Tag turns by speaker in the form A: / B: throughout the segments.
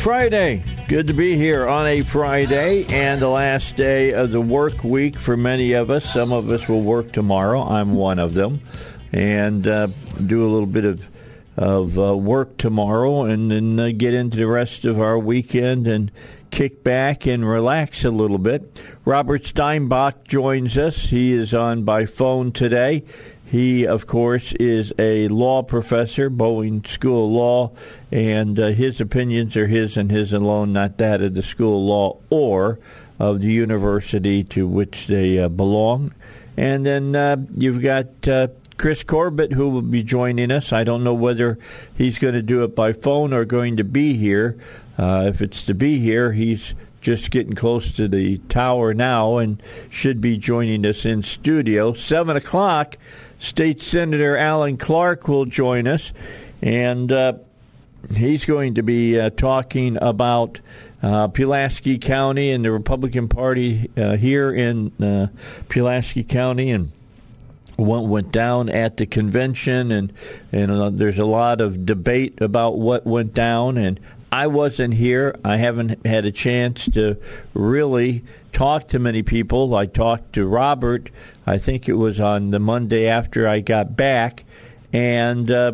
A: Friday. Good to be here on a Friday and the last day of the work week for many of us. Some of us will work tomorrow. I'm one of them, and uh, do a little bit of of uh, work tomorrow, and then uh, get into the rest of our weekend and kick back and relax a little bit. Robert Steinbuch joins us. He is on by phone today. He, of course, is a law professor, Bowen School of Law, and uh, his opinions are his and his alone, not that of the School Law or of the university to which they uh, belong. And then uh, you've got uh, Chris Corbitt, who will be joining us. I don't know whether he's going to do it by phone or going to be here. Uh, if it's to be here, he's just getting close to the tower now and should be joining us in studio. 7 o'clock. State Senator Alan Clark will join us, and uh, he's going to be uh, talking about uh, Pulaski County and the Republican Party uh, here in uh, Pulaski County and what went down at the convention, and and uh, there's a lot of debate about what went down, and I wasn't here. I haven't had a chance to really talk to many people. I talked to Robert. I think it was on the Monday after I got back, and uh,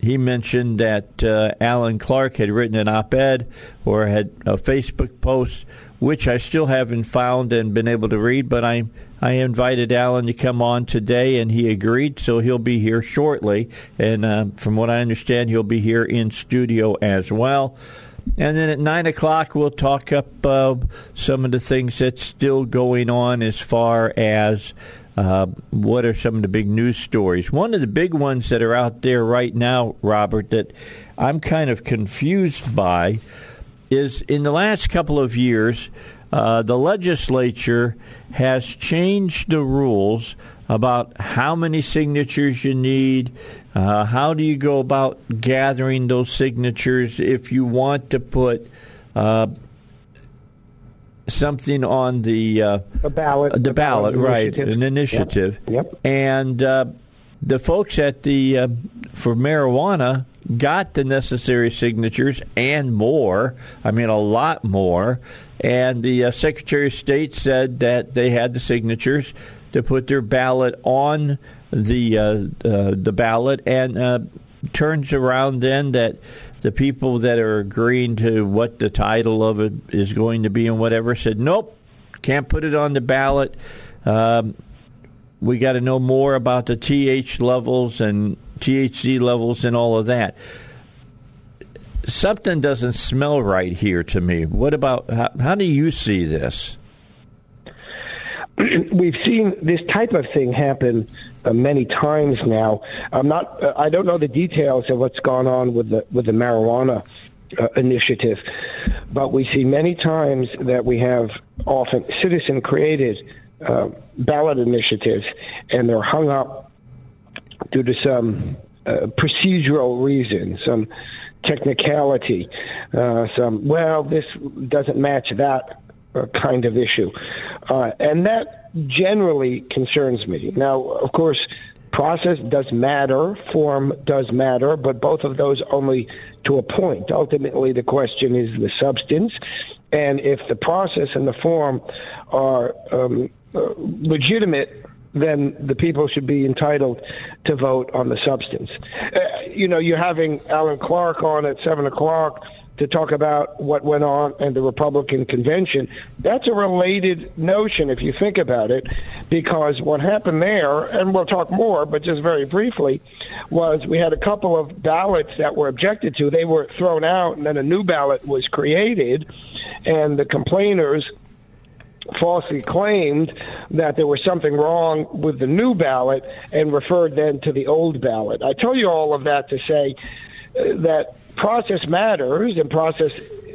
A: he mentioned that uh, Alan Clark had written an op-ed or had a Facebook post, which I still haven't found and been able to read. But I I invited Alan to come on today, and he agreed. So he'll be here shortly, and uh, from what I understand, he'll be here in studio as well. And then at nine o'clock, we'll talk up uh, some of the things that's still going on as far as uh, what are some of the big news stories. One of the big ones that are out there right now, Robert, that I'm kind of confused by is in the last couple of years, uh, the legislature has changed the rules about how many signatures you need, uh, how do you go about gathering those signatures if you want to put uh, something on the uh,
B: a ballot,
A: the ballot,
B: ballot
A: right?
B: initiative.
A: An initiative.
B: Yep. yep.
A: And uh, the folks at the uh, for marijuana got the necessary signatures and more. I mean, a lot more. And the uh, Secretary of State said that they had the signatures to put their ballot on the uh, uh, the ballot, and uh, turns around then that the people that are agreeing to what the title of it is going to be and whatever said, nope, can't put it on the ballot. Um, we got to know more about the TH levels and THC levels and all of that. Something doesn't smell right here to me. What about how, how do you see this?
B: We've seen this type of thing happen uh, many times now. I'm not. Uh, I don't know the details of what's gone on with the with the marijuana uh, initiative, but we see many times that we have often citizen created uh, ballot initiatives, and they're hung up due to some uh, procedural reason, some technicality, uh, some well, this doesn't match that kind of issue. Uh, and that generally concerns me. Now, of course, process does matter, form does matter, but both of those only to a point. Ultimately, the question is the substance. And if the process and the form are um, uh, legitimate, then the people should be entitled to vote on the substance. Uh, you know, you're having Alan Clark on at 7 o'clock to talk about what went on in the Republican convention. That's a related notion if you think about it, because what happened there, and we'll talk more, but just very briefly, was we had a couple of ballots that were objected to. They were thrown out, and then a new ballot was created, and the complainers falsely claimed that there was something wrong with the new ballot and referred then to the old ballot. I tell you all of that to say uh, that process matters and process,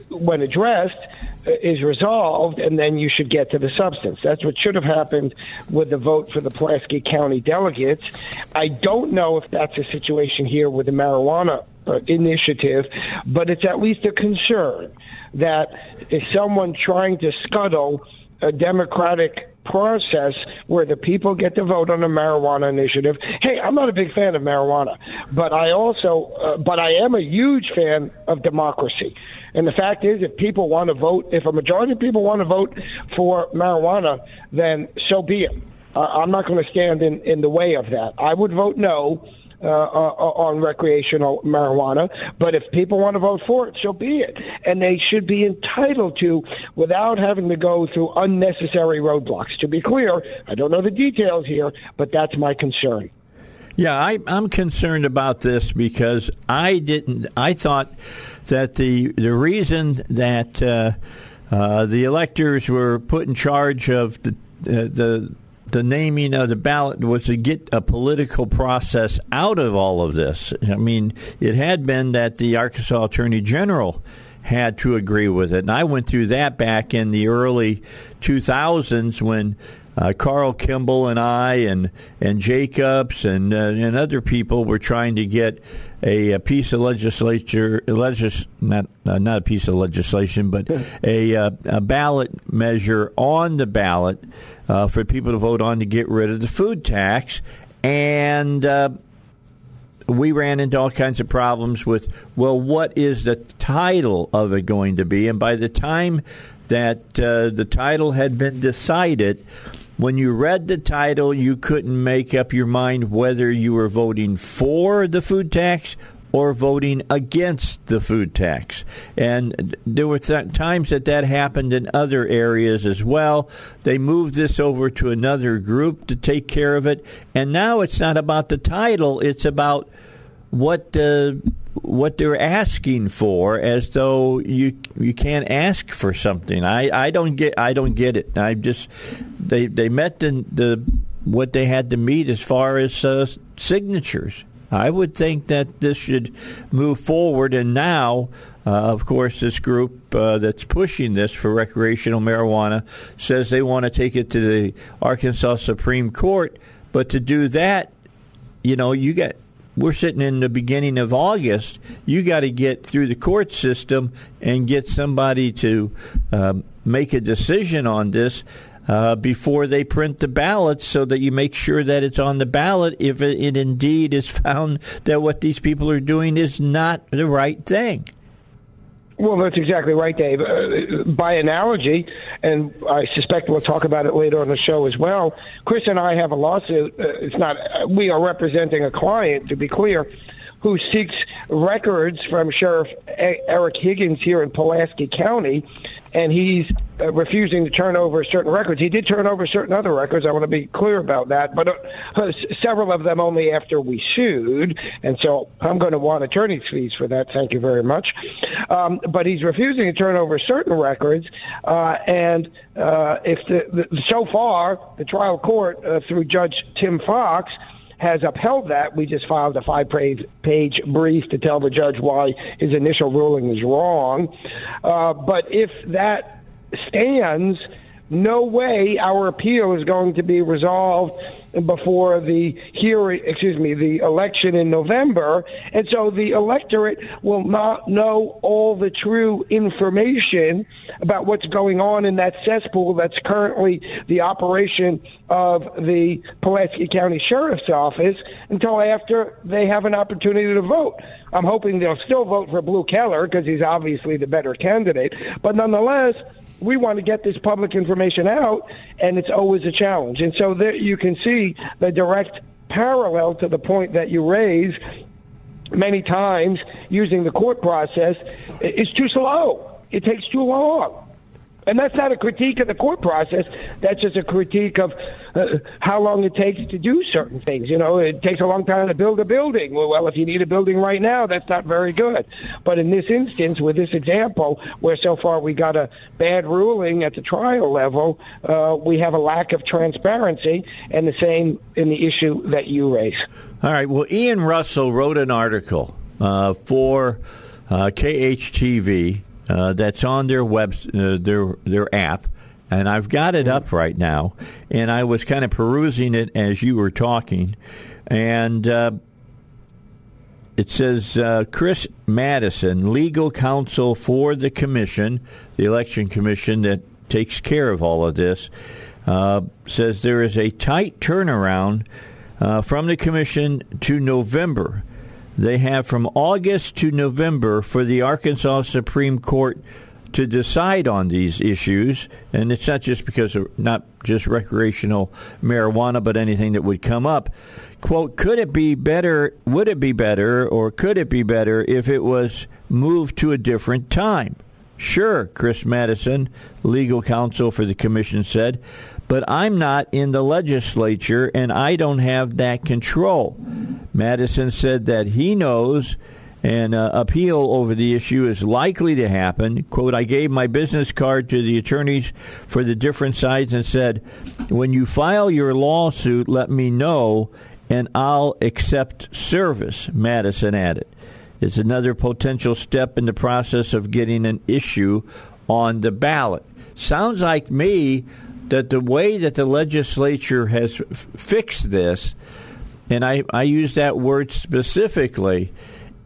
B: when addressed, is resolved, and then you should get to the substance. That's what should have happened with the vote for the Pulaski County delegates. I don't know if that's a situation here with the marijuana uh, initiative, but it's at least a concern that is someone trying to scuttle a democratic process where the people get to vote on a marijuana initiative. Hey, I'm not a big fan of marijuana, but I also, uh, but I am a huge fan of democracy. And the fact is, if people want to vote, if a majority of people want to vote for marijuana, then so be it. Uh, I'm not going to stand in, in the way of that. I would vote no uh, uh, on recreational marijuana. But if people want to vote for it, so be it. And they should be entitled to without having to go through unnecessary roadblocks. To be clear, I don't know the details here, but that's my concern.
A: Yeah, I, am concerned about this because I didn't. I thought that the the reason that uh, uh, the electors were put in charge of the uh, the the naming of the ballot was to get a political process out of all of this. I mean, it had been that the Arkansas Attorney General had to agree with it. And I went through that back in the early 2000s when uh, Carl Kimball and I and and Jacobs and uh, and other people were trying to get a, a piece of legislature legis not uh, not a piece of legislation but a, uh, a ballot measure on the ballot uh, for people to vote on to get rid of the food tax. And uh, we ran into all kinds of problems with well what is the title of it going to be? And by the time that the title had been decided when you read the title, you couldn't make up your mind whether you were voting for the food tax or voting against the food tax. And there were th- times that that happened in other areas as well. They moved this over to another group to take care of it. And now it's not about the title, it's about what uh, what they're asking for as though you you can't ask for something. I, I don't get I don't get it. I just they they met the, the what they had to meet as far as uh, signatures. I would think that this should move forward, and now, uh, of course, this group uh, that's pushing this for recreational marijuana says they want to take it to the Arkansas Supreme Court. But to do that, you know, you got we're sitting in the beginning of August. You got to get through the court system and get somebody to um, make a decision on this. Uh, before they print the ballots, so that you make sure that it's on the ballot if it, it indeed is found that what these people are doing is not the right thing.
B: Well, that's exactly right, Dave. Uh, by analogy, and I suspect we'll talk about it later on the show as well. Chris and I have a lawsuit. Uh, it's not. Uh, we are representing a client, to be clear, who seeks records from Sheriff Eric Higgins here in Pulaski County and he's uh, refusing to turn over certain records. He did turn over certain other records. I want to be clear about that, but uh, several of them only after we sued, and so I'm going to want attorney's fees for that. Thank you very much. Um, but he's refusing to turn over certain records, uh, and uh, if the, the, so far the trial court uh, through Judge Tim Fox has upheld that. We just filed a five-page page brief to tell the judge why his initial ruling was wrong. Uh, but if that stands, no way our appeal is going to be resolved before the hearing, excuse me, the election in November. And so the electorate will not know all the true information about what's going on in that cesspool that's currently the operation of the Pulaski County Sheriff's Office until after they have an opportunity to vote. I'm hoping they'll still vote for Blue Keller because he's obviously the better candidate. But nonetheless, we want to get this public information out, and it's always a challenge. And so there you can see the direct parallel to the point that you raise many times using the court process is too slow. It takes too long. And that's not a critique of the court process. That's just a critique of uh, how long it takes to do certain things. You know, it takes a long time to build a building. Well, if you need a building right now, that's not very good. But in this instance, with this example, where so far we got a bad ruling at the trial level, uh, we have a lack of transparency, and the same in the issue that you raise.
A: All right. Well, Ian Russell wrote an article uh, for uh, KHTV uh, that's on their web uh, their their app, and I've got it up right now. And I was kind of perusing it as you were talking, and uh, it says uh, Chris Madison, legal counsel for the commission, the election commission that takes care of all of this, uh, says there is a tight turnaround uh, from the commission to November they have from August to November for the Arkansas Supreme Court to decide on these issues, and it's not just because of not just recreational marijuana, but anything that would come up. Quote, could it be better, would it be better, or could it be better if it was moved to a different time? Sure, Chris Madison, legal counsel for the commission, said, but I'm not in the legislature and I don't have that control. Madison said that he knows an uh, appeal over the issue is likely to happen. Quote, I gave my business card to the attorneys for the different sides and said, when you file your lawsuit, let me know and I'll accept service, Madison added. It's another potential step in the process of getting an issue on the ballot. Sounds like me that the way that the legislature has f- fixed this, and I, I use that word specifically,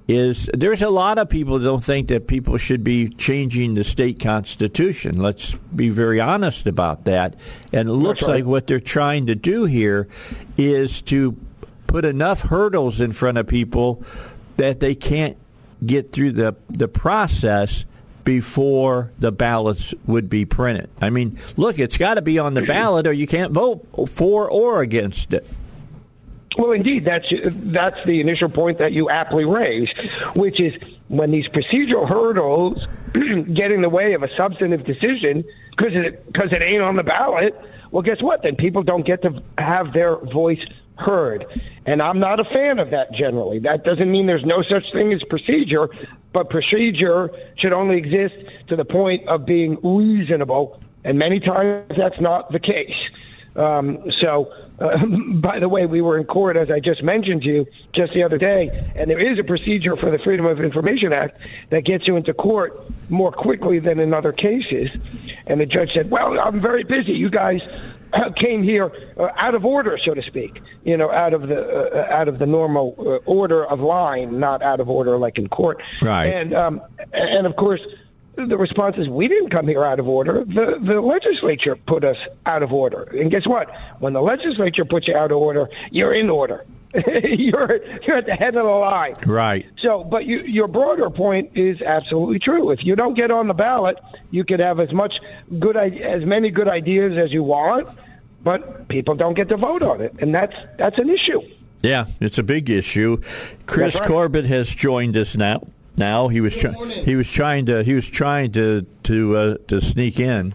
A: is there's a lot of people that don't think that people should be changing the state constitution. Let's be very honest about that. And it looks right. like what they're trying to do here is to put enough hurdles in front of people that they can't get through the the process before the ballots would be printed. I mean, look, it's got to be on the ballot, or you can't vote for or against it.
B: Well, indeed, that's that's the initial point that you aptly raised, which is when these procedural hurdles get in the way of a substantive decision because it because it ain't on the ballot. Well, guess what? Then people don't get to have their voice heard. And I'm not a fan of that generally. That doesn't mean there's no such thing as procedure, but procedure should only exist to the point of being reasonable. And many times that's not the case. Um, so, uh, by the way, we were in court, as I just mentioned to you, just the other day, and there is a procedure for the Freedom of Information Act that gets you into court more quickly than in other cases. And the judge said, well, I'm very busy. You guys came here uh, out of order, so to speak. You know, out of the uh, out of the normal uh, order of line, not out of order like in court.
A: Right.
B: And um, and of course, the response is we didn't come here out of order. The the legislature put us out of order. And guess what? When the legislature puts you out of order, you're in order. you're you're at the head of the line.
A: Right.
B: So, but you, your broader point is absolutely true. If you don't get on the ballot, you could have as much good as many good ideas as you want, but people don't get to vote on it, and that's that's an issue.
A: Yeah, it's a big issue. Chris right. Corbitt has joined us now. Now he was trying he was trying to he was trying to to uh, to sneak in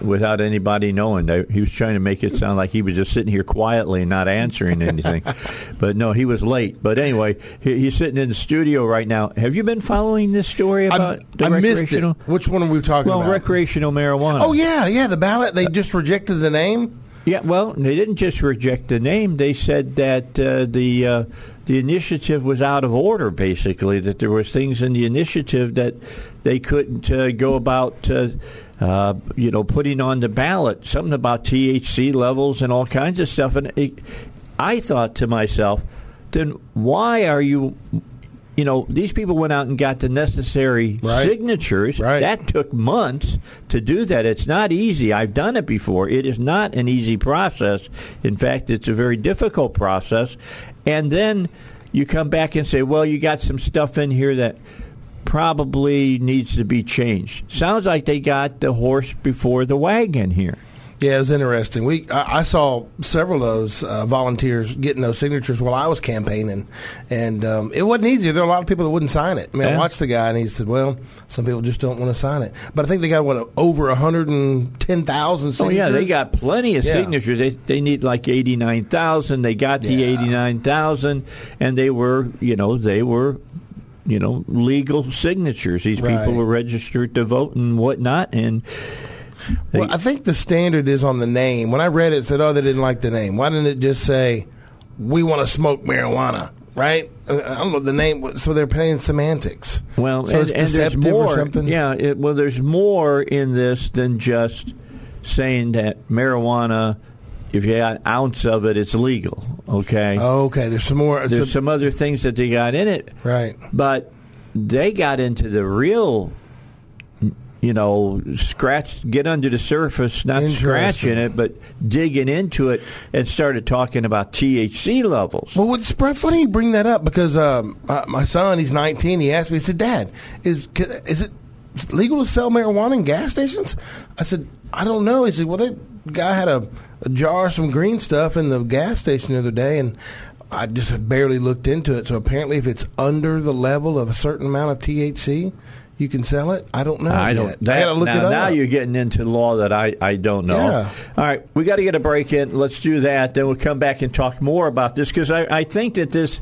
A: without anybody knowing. He was trying to make it sound like he was just sitting here quietly and not answering anything. but no, he was late. But anyway, he, he's sitting in the studio right now. Have you been following this story about
C: I, the I recreational?
A: Which
C: one are we talking
A: well,
C: about?
A: Well, recreational marijuana.
C: Oh yeah, yeah. The ballot. They just rejected the name.
A: Yeah, well, they didn't just reject the name. They said that uh, the uh, the initiative was out of order. Basically, that there was things in the initiative that they couldn't uh, go about uh, uh, you know, putting on the ballot something about THC levels and all kinds of stuff. And it, I thought to myself, then why are you? You know, these people went out and got the necessary right. signatures.
C: Right.
A: That took months to do that. It's not easy. I've done it before. It is not an easy process. In fact, it's a very difficult process. And then you come back and say, well, you got some stuff in here that probably needs to be changed. Sounds like they got the horse before the wagon here.
C: Yeah, it was interesting. We I, I saw several of those uh, volunteers getting those signatures while I was campaigning, and um, it wasn't easy. There were a lot of people that wouldn't sign it. I mean,
A: Yeah.
C: I watched the guy, and he said, "Well, some people just don't want to sign it." But I think they got what over hundred and ten thousand. signatures.
A: yeah, they got plenty of
C: Yeah.
A: signatures. They they need like eighty nine thousand. They got the
C: Yeah.
A: eighty nine thousand, and they were you know they were you know legal signatures. These
C: Right.
A: people were registered to vote and whatnot, and
C: Well, I think the standard is on the name. When I read it, it said, "Oh, they didn't like the name." Why didn't it just say, "We want to smoke marijuana"? Right? I don't know the name. So they're playing semantics.
A: Well,
C: so
A: and,
C: it's
A: and there's
C: deceptive
A: more.
C: or something.
A: Yeah, it, well, there's more in this than just saying that marijuana, if you got an ounce of it, it's legal. Okay.
C: Okay. There's some more.
A: there's
C: so-
A: some other things that they got in it,
C: right.
A: but they got into the real. You know, scratch, get under the surface, not scratching it, but digging into it, and started talking about THC levels.
C: Well, it's pretty funny you bring that up because um, my, my son, he's 19. He asked me, he said, "Dad, is is it legal to sell marijuana in gas stations?" I said, "I don't know." He said, "Well, that guy had a, a jar of some green stuff in the gas station the other day, and I just barely looked into it. So apparently, if it's under the level of a certain amount of THC." You can sell it. I don't know.
A: I don't. That,
C: I gotta look
A: now,
C: it up.
A: now you're getting into law that I, I don't know.
C: Yeah.
A: All right, we got to get a break in. Let's do that. Then we'll come back and talk more about this because I, I think that this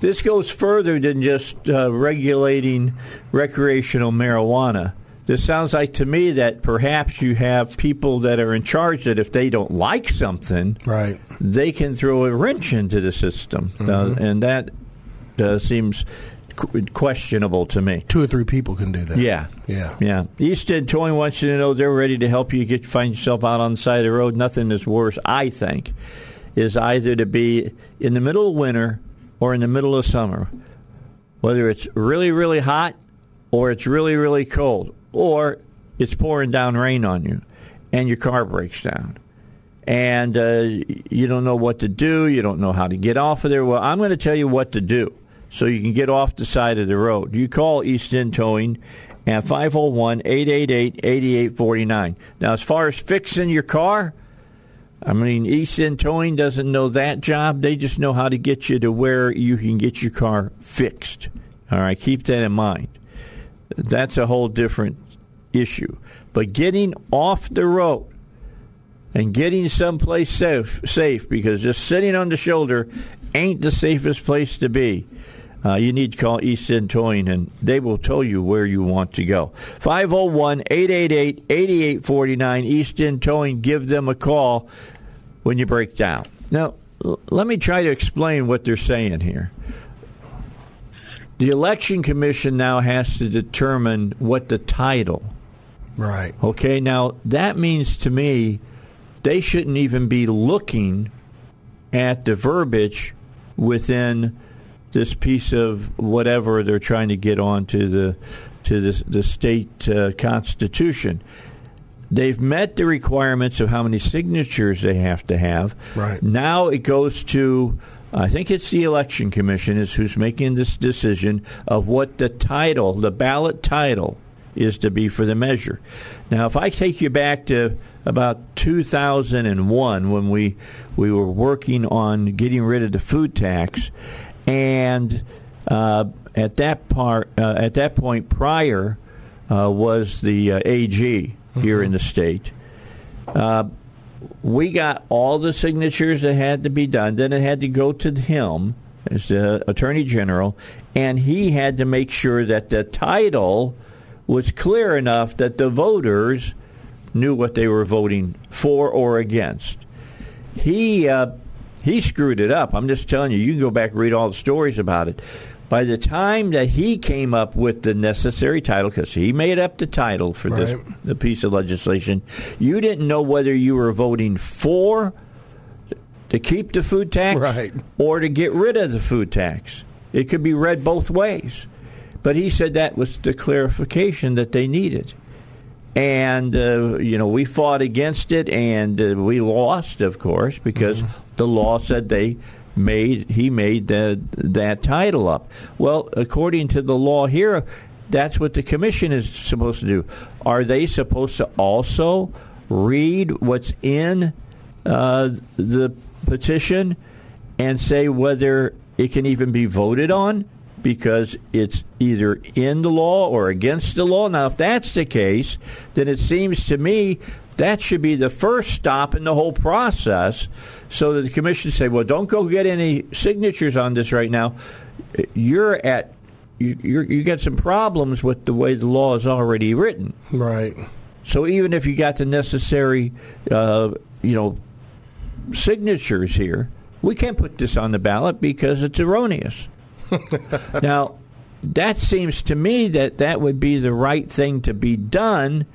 A: this goes further than just uh, regulating recreational marijuana. This sounds like to me that perhaps you have people that are in charge that if they don't like something,
C: right.
A: they can throw a wrench into the system, uh, and that uh, seems questionable to me.
C: Two or three people can do that.
A: Yeah.
C: Yeah.
A: Yeah. East End Towing wants you to know they're ready to help you get find yourself out on the side of the road. Nothing is worse, I think, is either to be in the middle of winter or in the middle of summer. Whether it's really, really hot or it's really, really cold or it's pouring down rain on you and your car breaks down and uh, you don't know what to do, you don't know how to get off of there. Well, I'm going to tell you what to do so you can get off the side of the road. You call East End Towing at 501 888 8849. Now, as far as fixing your car, I mean, East End Towing doesn't know that job. They just know how to get you to where you can get your car fixed. All right, keep that in mind. That's a whole different issue. But getting off the road and getting someplace safe, safe because just sitting on the shoulder ain't the safest place to be. Uh, you need to call East End Towing, and they will tell you where you want to go. 501 888 8849 East End Towing. Give them a call when you break down. Now, l- let me try to explain what they're saying here. The Election Commission now has to determine what the title
C: Right.
A: Okay, now that means to me they shouldn't even be looking at the verbiage within this piece of whatever they're trying to get onto the to the, the state uh, constitution. They've met the requirements of how many signatures they have to have.
C: Right.
A: Now it goes to I think it's the election commission is who's making this decision of what the title, the ballot title is to be for the measure. Now if I take you back to about 2001 when we we were working on getting rid of the food tax and uh, at that part uh, at that point prior uh, was the uh, AG here in the state Uh, we got all the signatures that had to be done. Then it had to go to him as the attorney general, and he had to make sure that the title was clear enough that the voters knew what they were voting for or against. He uh, he screwed it up. I'm just telling you. You can go back and read all the stories about it. By the time that he came up with the necessary title, because he made up the title for this the piece of legislation, you didn't know whether you were voting for to keep the food tax
C: Right.
A: or to get rid of the food tax. It could be read both ways. But he said that was the clarification that they needed. And, uh, you know, we fought against it and uh, we lost, of course, because the law said they made, he made the, that title up. Well, according to the law here, that's what the commission is supposed to do. Are they supposed to also read what's in uh, the petition and say whether it can even be voted on because it's either in the law or against the law? Now, if that's the case, then it seems to me that should be the first stop in the whole process so that the commission say, well, don't go get any signatures on this right now. You're at you you're, you got some problems with the way the law is already written.
C: Right.
A: So even if you got the necessary, uh, you know, signatures here, we can't put this on the ballot because it's erroneous. now, that seems to me that that would be the right thing to be done,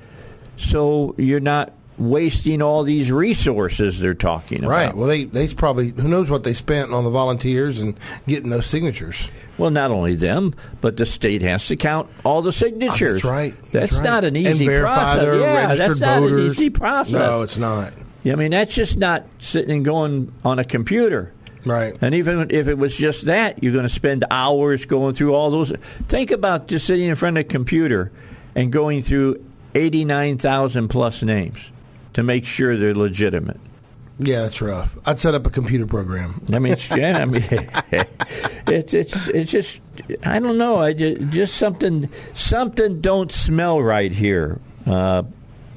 A: so you're not wasting all these resources they're talking about.
C: Right. Well, they they probably who knows what they spent on the volunteers and getting those signatures.
A: Well, not only them, but the state has to count all the signatures.
C: Oh, that's right.
A: That's,
C: That's right.
A: not an
C: And
A: easy
C: verify
A: process.
C: they're
A: yeah,
C: registered
A: that's not an easy process.
C: No, it's not.
A: I mean, that's just not sitting and going on a computer.
C: Right.
A: And even if it was just that, you're going to spend hours going through all those. Think about just sitting in front of a computer and going through 89,000 plus names to make sure they're legitimate.
C: Yeah, that's rough. I'd set up a computer program.
A: I mean, it's, yeah, I mean, it's it's it's just I don't know. I just, just something something don't smell right here, uh,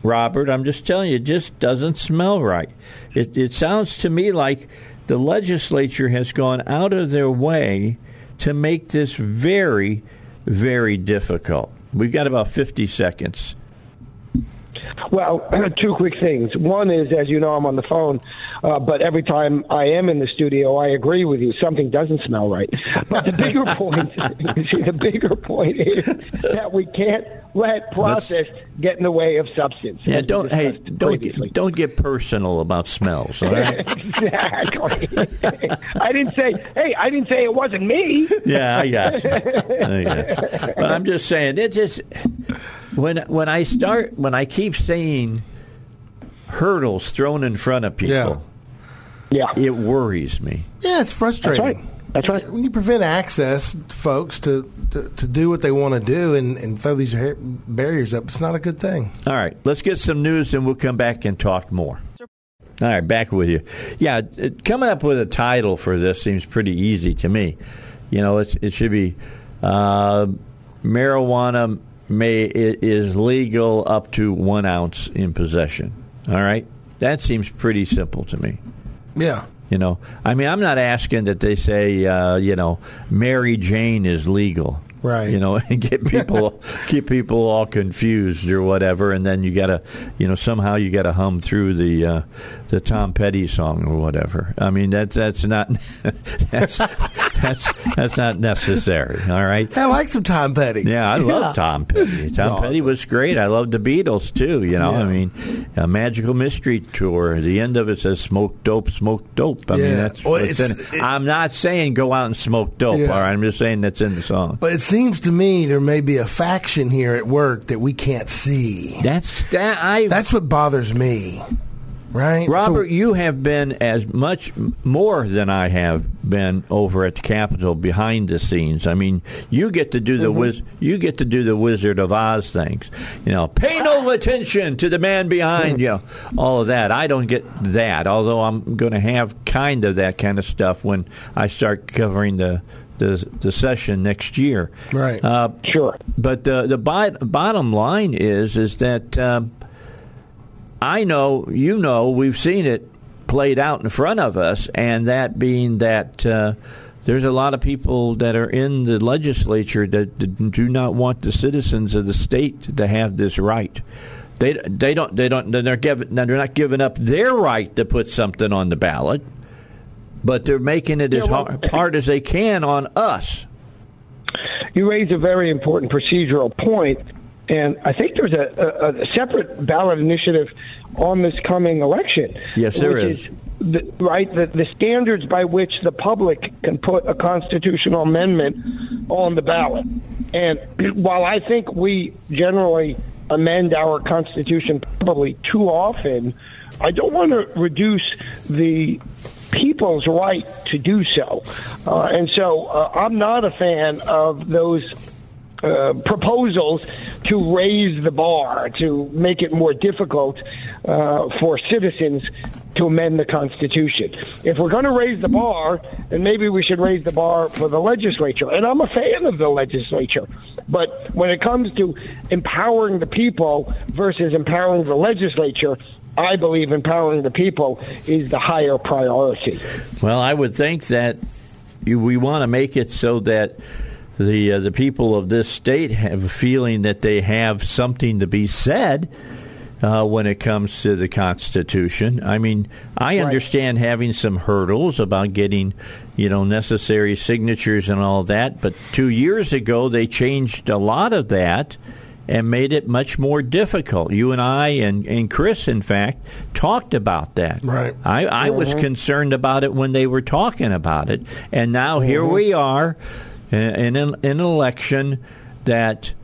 A: Robert. I'm just telling you, it just doesn't smell right. It it sounds to me like the legislature has gone out of their way to make this very very difficult. We've got about 50 seconds.
B: Well, two quick things. One is, as you know, I'm on the phone, uh, but every time I am in the studio, I agree with you. Something doesn't smell right. But the bigger point, see, the bigger point is that we can't let process get in the way of substance.
A: Yeah, don't hey, don't
B: previously.
A: get, don't get personal about smells. All right?
B: exactly. I didn't say, hey, I didn't say it wasn't me.
A: Yeah, I got you. I got But I'm just saying, it just when when I start when I keep seeing hurdles thrown in front of people,
B: Yeah, yeah.
A: it worries me.
C: Yeah, it's
B: that's
C: frustrating.
B: That's right.
C: When you prevent access to folks to, to, to do what they want to do and, and throw these barriers up, it's not a good thing.
A: All right, let's get some news and we'll come back and talk more. All right, back with you. Yeah, it, coming up with a title for this seems pretty easy to me. You know, it's, it should be uh, marijuana may is legal up to one ounce in possession. All right, that seems pretty simple to me.
C: Yeah.
A: You know, I mean, I'm not asking that they say, uh, you know, Mary Jane is legal,
C: Right.
A: You know, and get people keep people all confused or whatever, and then you got to, you know, somehow you got to hum through the uh, the Tom Petty song or whatever. I mean, that's that's not that's that's that's not necessary. All right.
C: I like some Tom Petty.
A: Yeah, I love Tom Petty. Tom. Petty was great. I love the Beatles too. You know,
C: Yeah.
A: I mean, a Magical Mystery Tour. The end of it says "Smoke dope, smoke dope." I mean, that's
C: Well,
A: what's in
C: it's-
A: it.
C: it-
A: I'm not saying go out and smoke dope.
C: Yeah.
A: All right, I'm just saying that's in the song.
C: But it seems to me there may be a faction here at work that we can't see.
A: That's that. I
C: That's what bothers me. Right?
A: Robert,
C: So-
A: you have been as much more than I have been over at the Capitol behind the scenes. I mean, you get to do the
C: Mm-hmm.
A: wiz- you get to do the Wizard of Oz things. You know, pay no attention to the man behind you. All of that. I don't get that. Although I'm going to have kind of that kind of stuff when I start covering the the, the session next year.
C: Right.
A: Uh,
B: Sure.
A: but uh, the bot- bottom line is is that um, I know, you know, we've seen it played out in front of us, and that being that uh, there's a lot of people that are in the legislature that, that do not want the citizens of the state to have this right. They they don't they don't they're giving they're not giving up their right to put something on the ballot, but they're making it as
B: well-
A: hard, hard as they can on us.
B: You raise a very important procedural point, and I think there's a, a, a separate ballot initiative on this coming election.
A: Yes, there
B: which
A: is.
B: the, right, the, the standards by which the public can put a constitutional amendment on the ballot. And while I think we generally amend our Constitution probably too often, I don't want to reduce the people's right to do so. Uh, and so uh, I'm not a fan of those uh, proposals to raise the bar, to make it more difficult uh, for citizens to amend the Constitution. If we're going to raise the bar, then maybe we should raise the bar for the legislature. And I'm a fan of the legislature. But when it comes to empowering the people versus empowering the legislature, I believe empowering the people is the higher priority.
A: Well, I would think that we want to make it so that the uh, the people of this state have a feeling that they have something to be said uh, when it comes to the Constitution. I mean, I right. understand having some hurdles about getting, you know, necessary signatures and all that, but two years ago they changed a lot of that and made it much more difficult. You and I and, and Chris, in fact, talked about that.
C: Right.
A: I, I mm-hmm. was concerned about it when they were talking about it, and now mm-hmm. here we are in, in, in an election that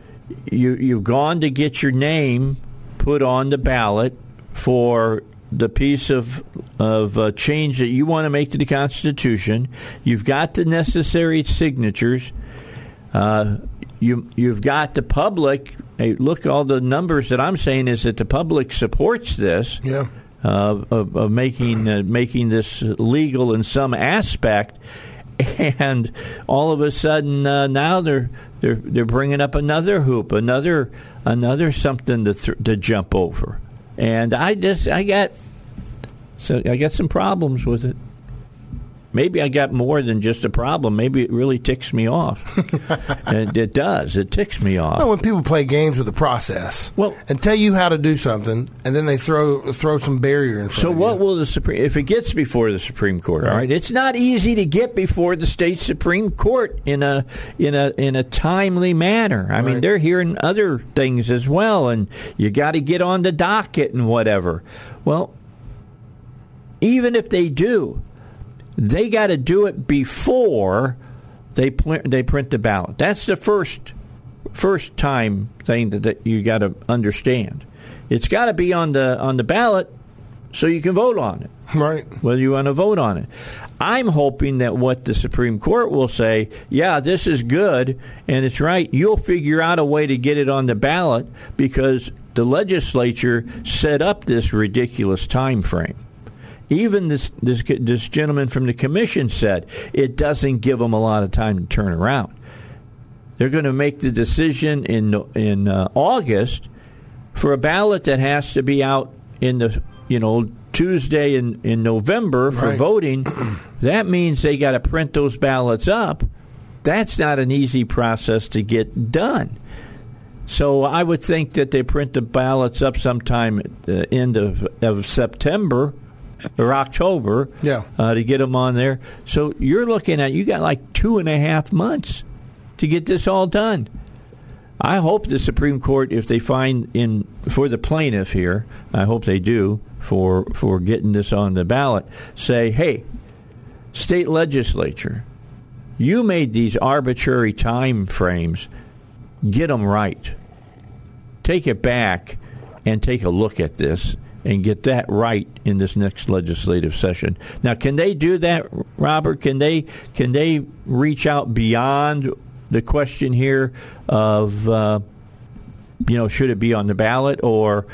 A: you you've gone to get your name put on the ballot for the piece of of uh, change that you want to make to the Constitution. You've got the necessary signatures. Uh, you you've got the public. Hey, look, all the numbers that I'm saying is that the public supports this.
C: Yeah.
A: Uh, of, of, making uh, making this legal in some aspect, and all of a sudden uh, now they're they're they're bringing up another hoop, another another something to th- to jump over, and I just I got so I got some problems with it maybe I got more than just a problem. Maybe it really ticks me off. and it does. It ticks me off.
C: Well, when people play games with the process,
A: well,
C: and tell you how to do something, and then they throw throw some barrier in front.
A: So what will the Supreme? If it gets before the Supreme Court, right. all right, it's not easy to get before the state Supreme Court in a in a in a timely manner. I right. mean, they're hearing other things as well, and you got to get on the docket and whatever. Well, even if they do, they got to do it before they pl- they print the ballot. That's the first first time thing that, that you got to understand. It's got to be on the on the ballot so you can vote on it.
C: Right.
A: Whether you want to vote on it. I'm hoping that what the Supreme Court will say, yeah, this is good and it's right. You'll figure out a way to get it on the ballot because the legislature set up this ridiculous time frame. Even this, this, this gentleman from the commission said it doesn't give them a lot of time to turn around. They're going to make the decision in in uh, August for a ballot that has to be out in the you know Tuesday in, in November for right. voting. That means they got to print those ballots up. That's not an easy process to get done. So I would think that they print the ballots up sometime at the end of, of September or October
C: yeah.
A: Uh, to get them on there. So you're looking at you got like two and a half months to get this all done. I hope the Supreme Court, if they find in for the plaintiff here, I hope they do for for getting this on the ballot. Say, hey, state legislature, you made these arbitrary time frames. Get them right. Take it back and take a look at this and get that right in this next legislative session. Now, can they do that, Robert? Can they can they reach out beyond the question here of uh, you know should it be on the ballot or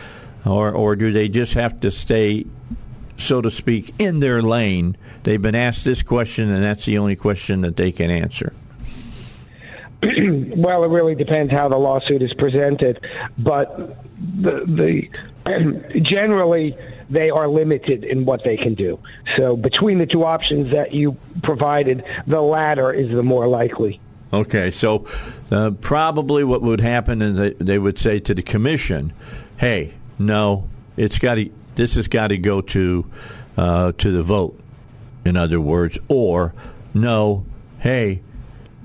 A: or or do they just have to stay so to speak in their lane? They've been asked this question, and that's the only question that they can answer.
B: well, it really depends how the lawsuit is presented, but the the generally they are limited in what they can do. So between the two options that you provided, the latter is the more likely.
A: Okay, so uh, probably what would happen is they, they would say to the commission, "Hey, no, it's got to this has got to go to uh, to the vote." In other words, or no, hey,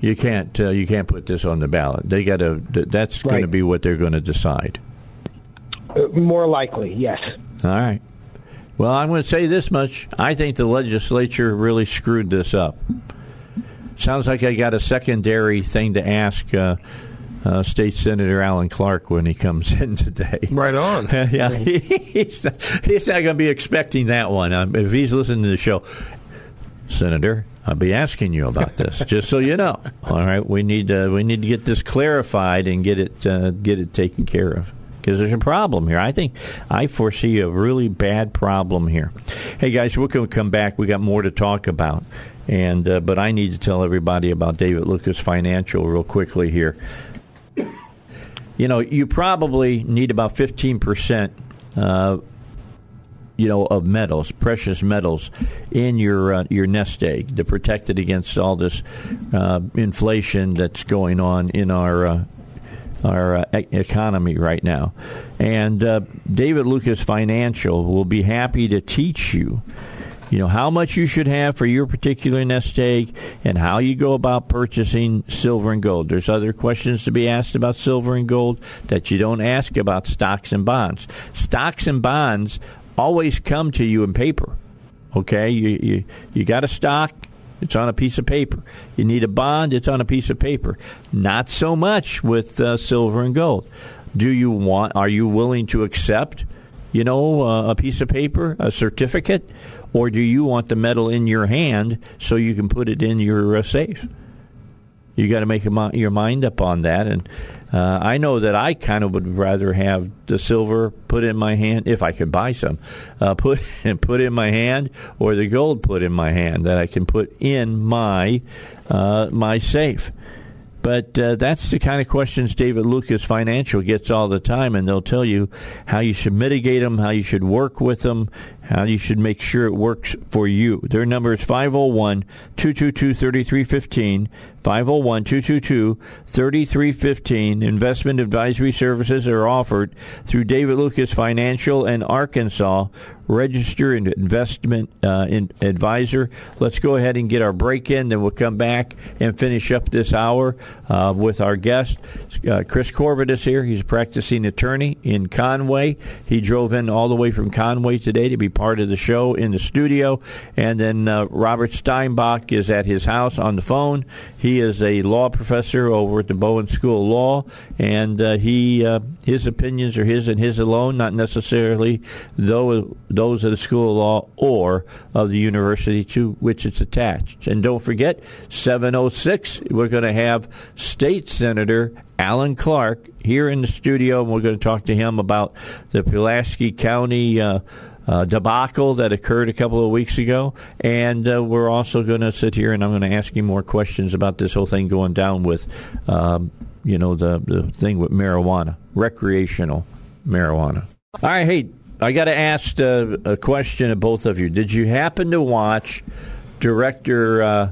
A: you can't uh, you can't put this on the ballot. They got to. That's right. going to be what they're going to decide.
B: More likely, yes.
A: All right. Well, I'm going to say this much. I think the legislature really screwed this up. Sounds like I got a secondary thing to ask uh, uh, State Senator Alan Clark when he comes in today.
C: Right on.
A: yeah, he's not, he's not going to be expecting that one. Um, if he's listening to the show, Senator, I'll be asking you about this, just so you know. All right, we need uh, we need to get this clarified and get it uh, get it taken care of because there's a problem here. I think I foresee a really bad problem here. Hey guys, to come back. We got more to talk about, and uh, but I need to tell everybody about David Lucas Financial real quickly here. You know, you probably need about fifteen percent. Uh, you know, of metals, precious metals, in your uh, your nest egg to protect it against all this uh, inflation that's going on in our uh, our uh, economy right now. And uh, David Lucas Financial will be happy to teach you. You know how much you should have for your particular nest egg and how you go about purchasing silver and gold. There's other questions to be asked about silver and gold that you don't ask about stocks and bonds. Stocks and bonds always come to you in paper. Okay, you you, you got a stock, it's on a piece of paper. You need a bond, it's on a piece of paper. Not so much with uh, silver and gold. Do you want? Are you willing to accept? You know, uh, a piece of paper, a certificate, or do you want the metal in your hand so you can put it in your uh, safe? You got to make your mind up on that, and uh, I know that I kind of would rather have the silver put in my hand if I could buy some, uh, put put in my hand, or the gold put in my hand that I can put in my uh, my safe. But uh, that's the kind of questions David Lucas Financial gets all the time, and they'll tell you how you should mitigate them, how you should work with them, how you should make sure it works for you. Their number is 501 222 3315. 501 222 3315. Investment advisory services are offered through David Lucas Financial and Arkansas register and investment uh, in advisor. Let's go ahead and get our break in, then we'll come back and finish up this hour uh, with our guest. Uh, Chris Corbitt is here. He's a practicing attorney in Conway. He drove in all the way from Conway today to be part of the show in the studio. And then uh, Robert Steinbuch is at his house on the phone. He is a law professor over at the Bowen School of Law, and uh, he uh, his opinions are his and his alone, not necessarily those those of the School of Law or of the university to which it's attached. And don't forget, 706, we're going to have State Senator Alan Clark here in the studio, and we're going to talk to him about the Pulaski County. Uh, uh, debacle that occurred a couple of weeks ago. And uh, we're also going to sit here and I'm going to ask you more questions about this whole thing going down with, um, you know, the, the thing with marijuana, recreational marijuana. All right, hey, I got to ask uh, a question of both of you. Did you happen to watch director, uh,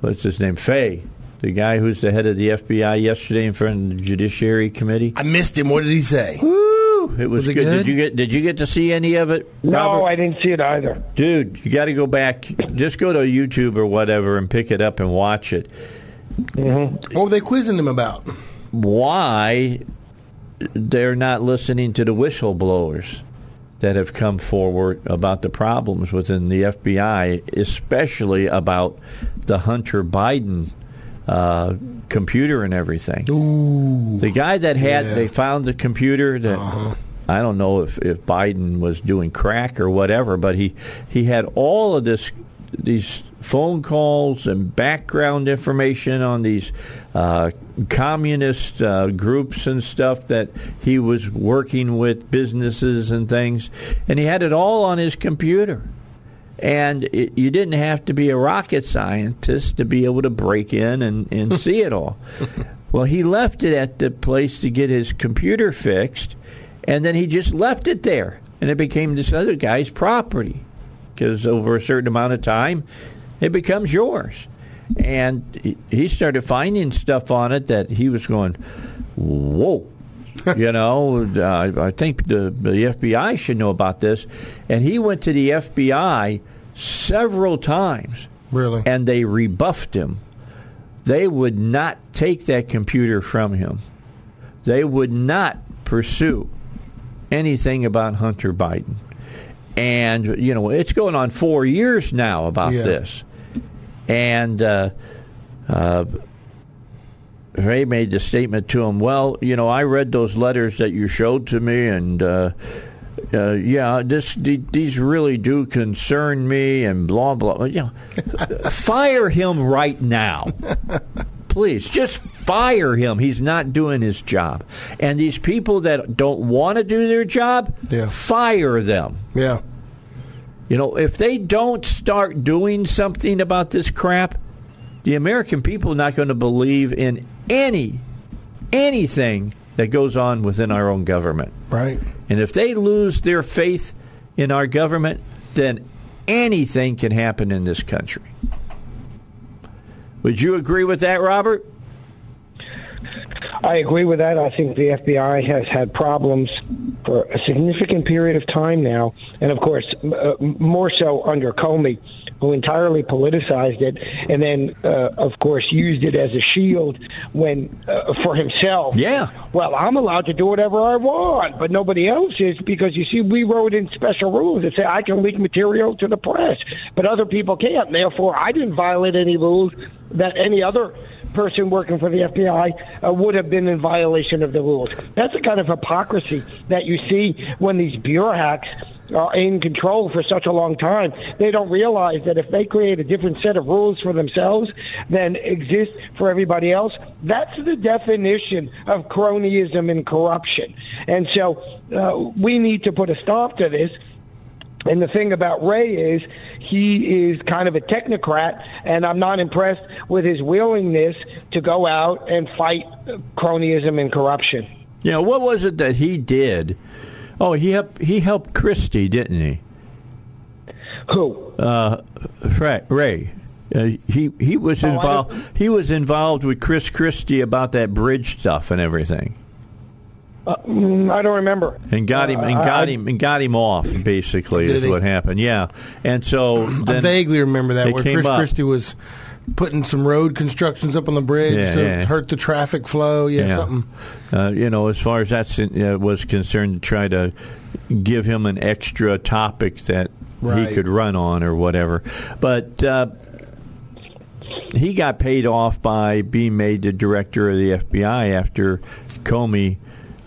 A: what's his name, Fay? The guy who's the head of the FBI yesterday in front of the Judiciary Committee.
C: I missed him. What did he say?
A: Woo! It was, was it good. good. Did you get Did you get to see any of it?
B: No, Robert? I didn't see it either.
A: Dude, you got to go back. Just go to YouTube or whatever and pick it up and watch it.
C: Mm-hmm. What were they quizzing him about?
A: Why they're not listening to the whistleblowers? that have come forward about the problems within the FBI, especially about the Hunter Biden uh, computer and everything.
C: Ooh,
A: the guy that had, yeah. they found the computer that. Uh-huh. I don't know if, if Biden was doing crack or whatever, but he, he had all of this these phone calls and background information on these uh, communist uh, groups and stuff that he was working with, businesses and things, and he had it all on his computer. And it, you didn't have to be a rocket scientist to be able to break in and, and see it all. Well, he left it at the place to get his computer fixed, and then he just left it there, and it became this other guy's property because over a certain amount of time, it becomes yours. And he started finding stuff on it that he was going, whoa. you know, uh, I think the, the FBI should know about this. And he went to the FBI several times.
C: Really?
A: And they rebuffed him. They would not take that computer from him. They would not pursue anything about Hunter Biden. And, you know, it's going on four years now about yeah. this. And uh, uh, Wray made the statement to him, well, you know, I read those letters that you showed to me, and, uh, uh, yeah, this these really do concern me, and blah blah. Yeah, fire him right now, please. Just fire him. He's not doing his job. And these people that don't want to do their job,
C: Yeah.
A: fire them.
C: Yeah.
A: You know, if they don't start doing something about this crap, the American people are not going to believe in any anything that goes on within our own government.
C: Right.
A: And if they lose their faith in our government, then anything can happen in this country. Would you agree with that, Robert?
B: I agree with that. I think the FBI has had problems for a significant period of time now, and of course, uh, more so under Comey, who entirely politicized it, and then, uh, of course, used it as a shield when uh, for himself.
A: Yeah.
B: Well, I'm allowed to do whatever I want, but nobody else is because you see, we wrote in special rules that say I can leak material to the press, but other people can't. Therefore, I didn't violate any rules that any other person working for the FBI uh, would have been in violation of the rules. That's the kind of hypocrisy that you see when these bureaucrats are in control for such a long time. They don't realize that if they create a different set of rules for themselves than exist for everybody else, that's the definition of cronyism and corruption. And so uh, we need to put a stop to this. And the thing about Wray is he is kind of a technocrat, and I'm not impressed with his willingness to go out and fight cronyism and corruption.
A: Yeah, what was it that he did? Oh, he helped, he helped Christie, didn't he?
B: Who?
A: Uh, Wray. Uh, he he was
B: Oh,
A: involved. He was involved with Chris Christie about that bridge stuff and everything,
B: Mm, I don't remember.
A: and got him and
B: Uh,
A: got
B: I-
A: him and got him off. Basically, is
C: he?
A: what happened. Yeah, and so
C: I vaguely remember that
A: they
C: where Chris
A: up.
C: Christie was putting some road constructions up on the bridge
A: Yeah,
C: to
A: yeah.
C: hurt the traffic flow. Yeah, something.
A: Uh, you know, as far as that uh, was concerned, to try to give him an extra topic that
C: Right.
A: he could run on or whatever. But uh, he got paid off by being made the director of the FBI after Comey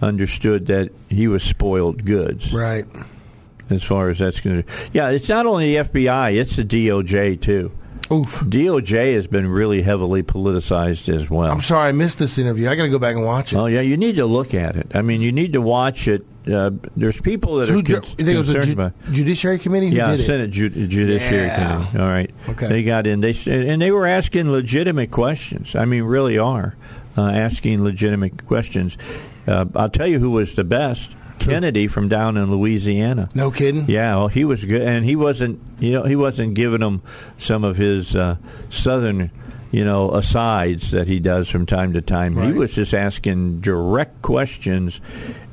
A: understood that he was spoiled goods.
C: Right.
A: As far as that's concerned, yeah, it's not only the FBI; it's the DOJ too.
C: Oof.
A: DOJ has been really heavily politicized as well.
C: I'm sorry I missed this interview. I got to go back and watch it.
A: Oh yeah, you need to look at it. I mean, you need to watch it. Uh, there's people that
C: So
A: are con-
C: dr- you it was a
A: concerned
C: ju-
A: about.
C: judiciary committee? Who
A: Yeah? Senate ju- Judiciary
C: Yeah.
A: Committee. All right.
C: Okay.
A: They got in. They and they were asking legitimate questions. I mean, really are uh, asking legitimate questions. Uh, I'll tell you who was the best. Kennedy from down in Louisiana.
C: No kidding.
A: Yeah, well, he was good, and he wasn't. You know, he wasn't giving them some of his uh, southern, you know, asides that he does from time to time. He was just asking direct questions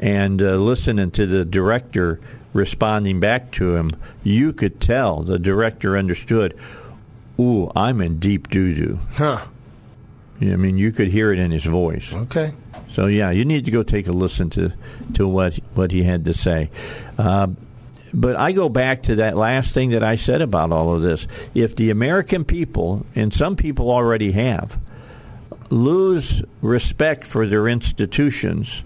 A: and uh, listening to the director responding back to him. You could tell the director understood. Ooh, I'm in deep doo doo.
C: Huh.
A: I mean, you could hear it in his voice.
C: Okay.
A: So yeah, you need to go take a listen to to what what he had to say. Uh, but I go back to that last thing that I said about all of this. If the American people, and some people already have, lose respect for their institutions,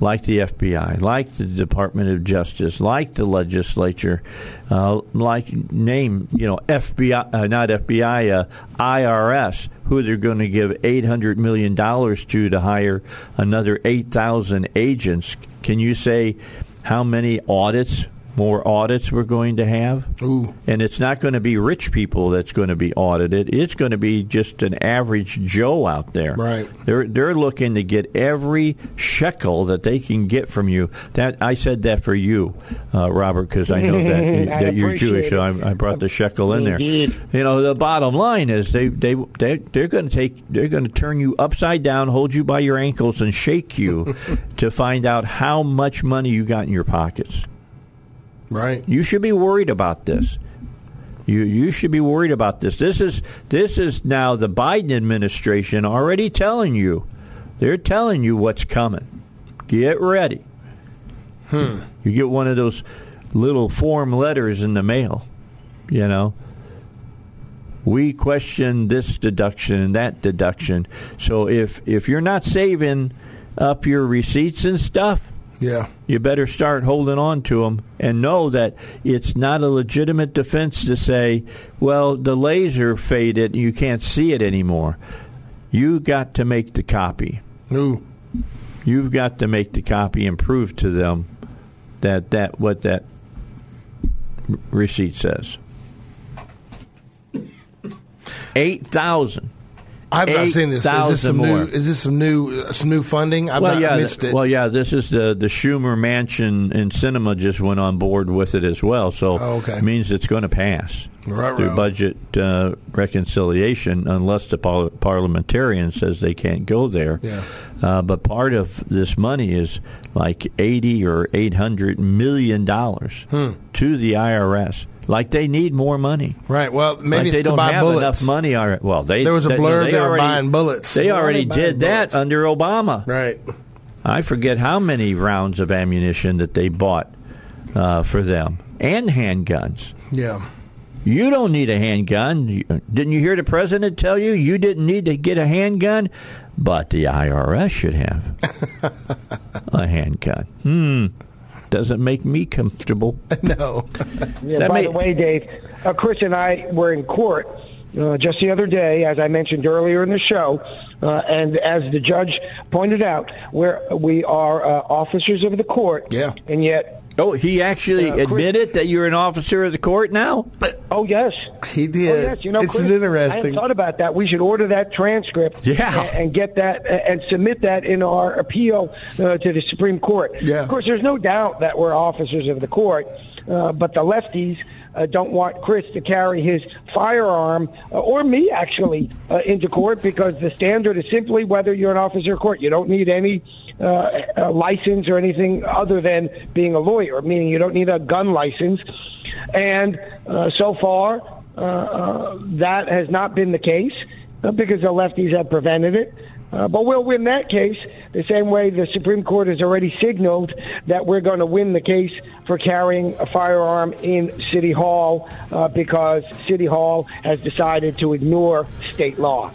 A: like the FBI, like the Department of Justice, like the legislature, uh, like name you know FBI, uh, not FBI, uh, IRS, who they're going to give eight hundred million dollars to to hire another eight thousand agents. Can you say how many audits? More audits we're going to have,
C: Ooh.
A: and it's not going to be rich people that's going to be audited. It's going to be just an average Joe out there.
C: Right.
A: They're they're looking to get every shekel that they can get from you. That I said that for you, uh, Robert, because I know that, that you're Jewish. So. I, I brought the shekel in there.
B: Indeed.
A: You know, the bottom line is they they they they're going to take they're going to turn you upside down, hold you by your ankles, and shake you to find out how much money you got in your pockets.
C: Right.
A: You should be worried about this. You you should be worried about this. This is this is now the Biden administration already telling you. They're telling you what's coming. Get ready. Hmm. You get one of those little form letters in the mail, you know. We question this deduction and that deduction. So if if you're not saving up your receipts and stuff,
C: Yeah.
A: You better start holding on to them and know that it's not a legitimate defense to say, well, the laser faded and you can't see it anymore. You got to make the copy.
C: Ooh.
A: You've got to make the copy and prove to them that that what that receipt says. Eight thousand.
C: I've not seen this. Is this some
A: more.
C: new? Is this some new uh, some new funding? I've
A: well,
C: not
A: yeah,
C: missed it.
A: well, yeah. This is the the Schumer Manchin and Sinema just went on board with it as well. So
C: Oh, okay.
A: it means it's going to pass
C: Right,
A: through
C: right.
A: budget uh, reconciliation, unless the par- parliamentarian says they can't go there.
C: Yeah.
A: Uh, but part of this money is like eighty or eight hundred million dollars
C: Hmm.
A: to the IRS. Like they need more money.
C: right. Well, maybe
A: like they
C: to
A: don't
C: buy
A: have
C: bullets.
A: enough money. alre- Well, they
C: There was a
A: they,
C: blurb
A: they
C: they were
A: already,
C: buying bullets.
A: They already
C: they buying
A: did
C: bullets?
A: that under Obama.
C: Right.
A: I forget how many rounds of ammunition that they bought uh, for them and handguns.
C: Yeah.
A: You don't need a handgun. Didn't you hear the president tell you you didn't need to get a handgun? But the IRS should have a handgun. Hmm. Doesn't make me comfortable.
C: No.
B: Yeah, by
A: may-
B: the way, Dave, uh, Chris and I were in court uh, just the other day, as I mentioned earlier in the show, uh, and as the judge pointed out, where we are uh, officers of the court,
C: Yeah.
B: and yet,
A: Oh, he actually
B: Uh, Chris-
A: admitted that you're an officer of the court now?
B: oh yes,
C: He did.
B: Oh, yes, you know,
C: it's
B: Chris,
C: an
B: I
C: interesting.
B: hadn't thought about that. We should order that transcript,
A: Yeah.
B: and, and get that and submit that in our appeal uh, to the Supreme Court.
C: Yeah.
B: Of course, there's no doubt that we're officers of the court, uh, but the lefties. Uh, don't want Chris to carry his firearm, uh, or me actually, uh, into court because the standard is simply whether you're an officer of court. You don't need any uh, license or anything other than being a lawyer, meaning you don't need a gun license. And uh, so far, uh, uh, that has not been the case uh, because the lefties have prevented it. Uh, but we'll win that case the same way the Supreme Court has already signaled that we're going to win the case for carrying a firearm in City Hall uh, because City Hall has decided to ignore state law.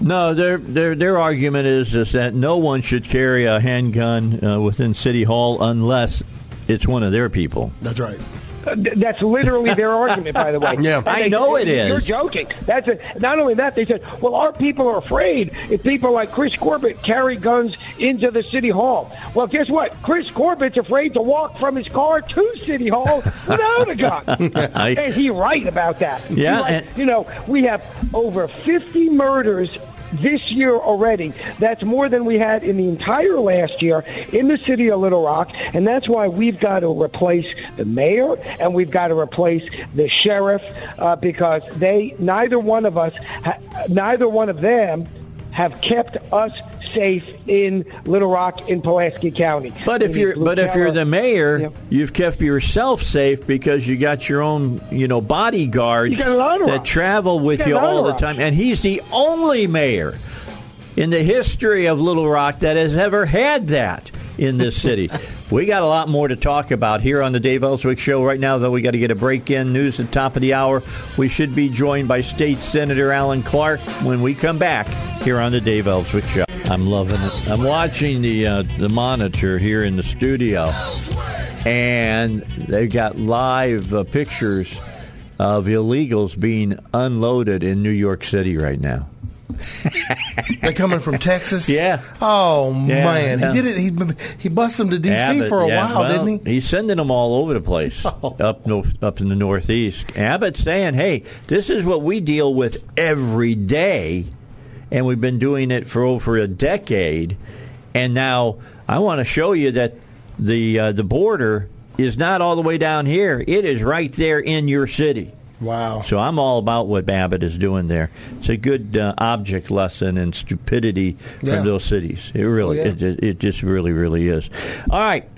A: No, their their their argument is is that no one should carry a handgun uh, within City Hall unless it's one of their people.
C: That's right.
B: Th- That's literally their argument, by the way.
C: Yeah.
A: I know it is.
B: You're joking. That's it. Not only that, they said, "Well, our people are afraid if people like Chris Corbitt carry guns into the city hall." Well, guess what? Chris Corbitt's afraid to walk from his car to city hall without a gun,
A: I-
B: and he's right about that.
A: Yeah,
B: right.
A: and-
B: you know, we have over 50 murders this year already. That's more than we had in the entire last year in the city of Little Rock, and that's why we've got to replace the mayor and we've got to replace the sheriff uh, because they, neither one of us, neither one of them have kept us safe in Little Rock in Pulaski County.
A: But if
B: In
A: you're but if you're the mayor,
B: Yep.
A: you've kept yourself safe because you got your own you know bodyguards
B: You got an entourage.
A: that travel with
B: You
A: you all the time, and he's the only mayor in the history of Little Rock that has ever had that in this city. we got a lot more to talk about here on the Dave Elswick Show right now, though. We got to get a break in news at the top of the hour. We should be joined by State Senator Alan Clark when we come back here on the Dave Elswick Show. I'm loving it. I'm watching the uh, the monitor here in the studio, and they've got live uh, pictures of illegals being unloaded in New York City right now.
C: They're coming from Texas.
A: Yeah.
C: Oh
A: Yeah,
C: man,
A: yeah.
C: he did it. He he busted them to D.C.
A: Abbott,
C: for a
A: yeah,
C: while,
A: well,
C: didn't he?
A: He's sending them all over the place, up no, up in the Northeast. Abbott's saying, "Hey, this is what we deal with every day, and we've been doing it for over a decade. And now I want to show you that the uh, the border is not all the way down here; it is right there in your city."
C: Wow.
A: So I'm all about what Babbitt is doing there. It's a good uh, object lesson in stupidity
C: Yeah.
A: from those cities. It really,
C: Oh, yeah.
A: it, it, just really, really is. All right.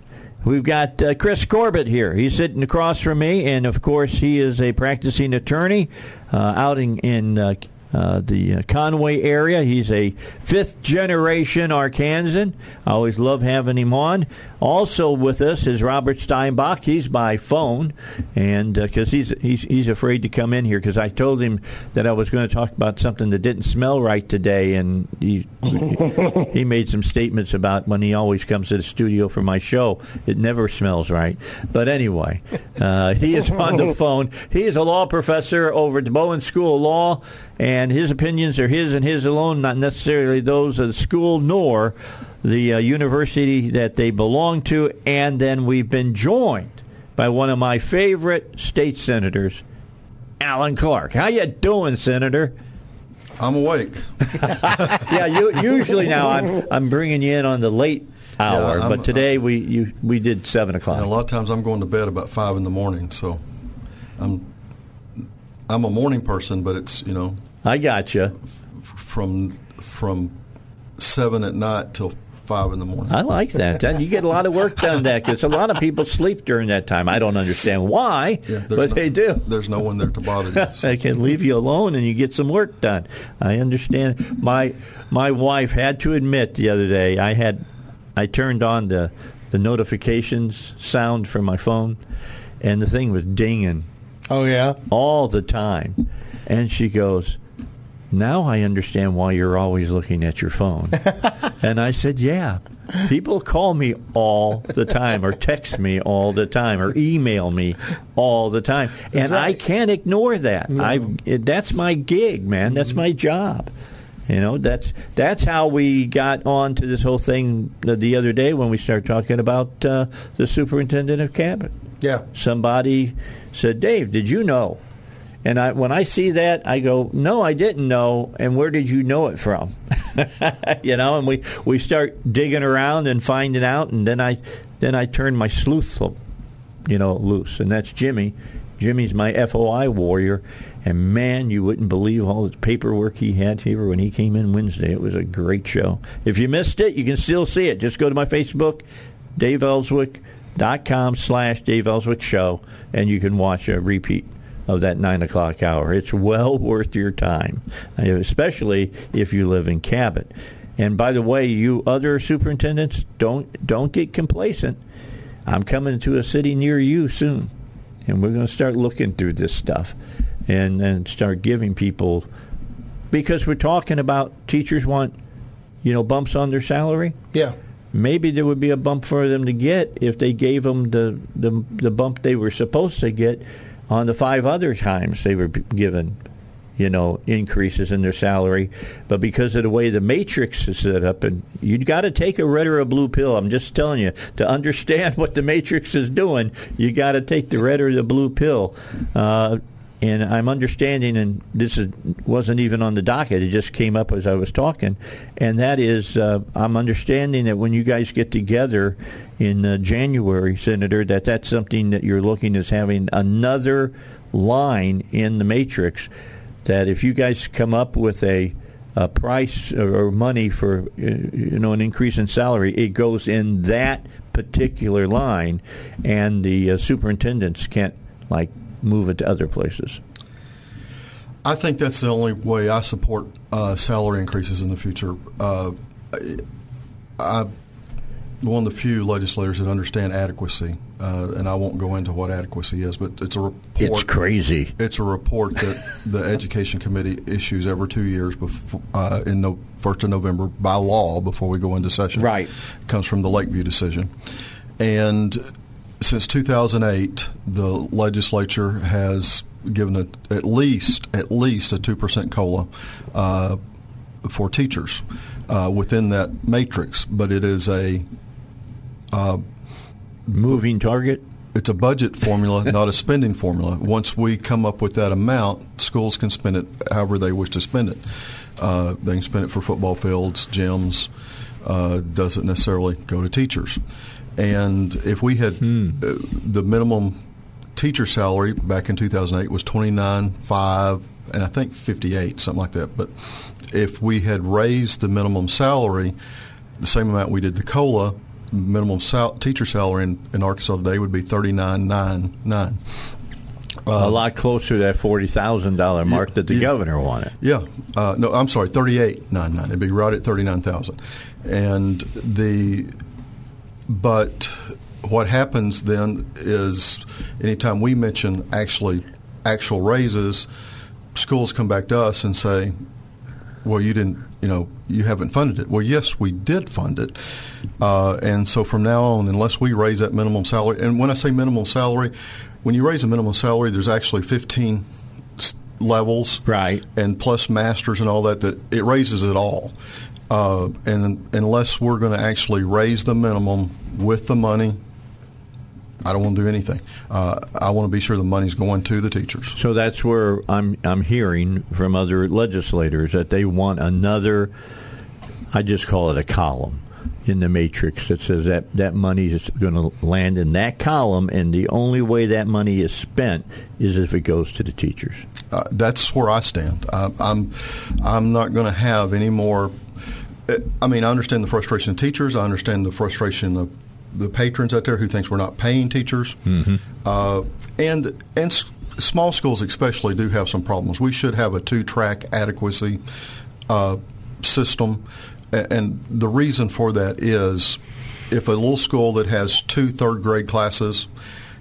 A: We've got uh, Chris Corbitt here. He's sitting across from me, and of course, he is a practicing attorney uh, out in, in uh, uh, the uh, Conway area. He's a fifth generation Arkansan. I always love having him on. Also with us is Robert Steinbuch. He's by phone, and because uh, he's he's he's afraid to come in here because I told him that I was going to talk about something that didn't smell right today, and he he made some statements about when he always comes to the studio for my show, it never smells right. But anyway, uh, he is on the phone. He is a law professor over at the Bowen School of Law, and his opinions are his and his alone, not necessarily those of the school nor the uh, university that they belong to. And then we've been joined by one of my favorite state senators, Alan Clark. How you doing, Senator?
D: I'm awake.
A: yeah, you, usually now I'm I'm bringing you in on the late hour, yeah, but today I'm, we you, we did seven o'clock.
D: a lot of times I'm going to bed about five in the morning, so I'm I'm a morning person, but it's you know
A: I got you
D: f- from from seven at night till five in the morning.
A: I like that. you get a lot of work done that because a lot of people sleep during that time. I don't understand why, yeah, but no, they do.
D: There's no one there to bother you.
A: So. they can leave you alone and you get some work done. I understand. My my wife had to admit the other day I had I turned on the the notifications sound from my phone, and the thing was dinging.
C: Oh yeah,
A: all the time, and she goes now I understand why you're always looking at your phone. and I said, yeah. People call me all the time or text me all the time or email me all the time. That's and right. I can't ignore that. No. I that's my gig, man. That's my job. You know, that's that's how we got on to this whole thing the other day when we started talking about uh, the superintendent of Cabot.
C: Yeah.
A: Somebody said, "Dave, did you know and I, when I see that, I go, no, I didn't know. And where did you know it from? you know, and we, we start digging around and finding out. And then I, then I turn my sleuth, you know, loose. And that's Jimmy. Jimmy's my FOI warrior. And man, you wouldn't believe all the paperwork he had here when he came in Wednesday. It was a great show. If you missed it, you can still see it. Just go to my Facebook, daveelswick.com slash Dave Elswick Show, and you can watch a repeat of that nine o'clock hour. It's well worth your time, especially if you live in Cabot. And by the way, you other superintendents, don't don't get complacent. I'm coming to a city near you soon, and we're going to start looking through this stuff, and and start giving people because we're talking about teachers want, you know, bumps on their salary.
C: Yeah
A: maybe there would be a bump for them to get if they gave them the, the the bump they were supposed to get on the five other times they were given you know, increases in their salary. But because of the way the matrix is set up, and you've got to take a red or a blue pill. I'm just telling you to understand what the matrix is doing. You got to take the red or the blue pill. Uh, and I'm understanding, and this is, wasn't even on the docket; it just came up as I was talking, and that is, uh, I'm understanding that when you guys get together in uh, January, Senator, that that's something that you're looking as having another line in the matrix. That if you guys come up with a a price or money for you know an increase in salary, it goes in that particular line, and the uh, superintendents can't like move it to other places.
D: I think that's the only way I support uh, salary increases in the future. Uh, I, am one of the few legislators that understand adequacy, uh, and I won't go into what adequacy is, but it's a report.
A: It's crazy.
D: It's a report that the Education Committee issues every two years before, uh, in the first of November by law before we go into session.
A: Right.
D: It comes from the Lakeview decision, and since 2008, the legislature has given a, at least at least a two percent cola uh, for teachers uh, within that matrix, but it is a uh,
A: moving target.
D: It's a budget formula, not a spending formula. Once we come up with that amount, schools can spend it however they wish to spend it. Uh, they can spend it for football fields, gyms. Uh, doesn't necessarily go to teachers. And if we had hmm. uh, the minimum teacher salary back in 2008 was 29.5 and I think 58 something like that. But if we had raised the minimum salary the same amount we did the cola, minimum sal- teacher salary in, in Arkansas today would be 39.99.
A: a lot closer to that forty thousand dollar mark that the
D: yeah.
A: governor wanted.
D: Yeah, uh, no, I'm sorry, thirty-eight nine nine. It'd be right at thirty-nine thousand, and the but what happens then is anytime we mention actually actual raises, schools come back to us and say, "Well, you didn't, you know, you haven't funded it." Well, yes, we did fund it, uh, and so from now on, unless we raise that minimum salary, and when I say minimum salary, when you raise a minimum salary, there's actually 15 levels,
A: Right.
D: and plus masters and all that. That it raises it all, uh, and unless we're going to actually raise the minimum with the money. I don't want to do anything. Uh, I want to be sure the money's going to the teachers.
A: So that's where I'm I'm hearing from other legislators that they want another. I just call it a column in the matrix that says that that money is going to land in that column, and the only way that money is spent is if it goes to the teachers.
D: Uh, that's where I stand. Uh, I'm I'm not going to have any more. I mean, I understand the frustration of teachers. I understand the frustration of the patrons out there who thinks we're not paying teachers, uh, and and s- small schools especially do have some problems. We should have a two-track adequacy uh, system, and the reason for that is if a little school that has two third grade classes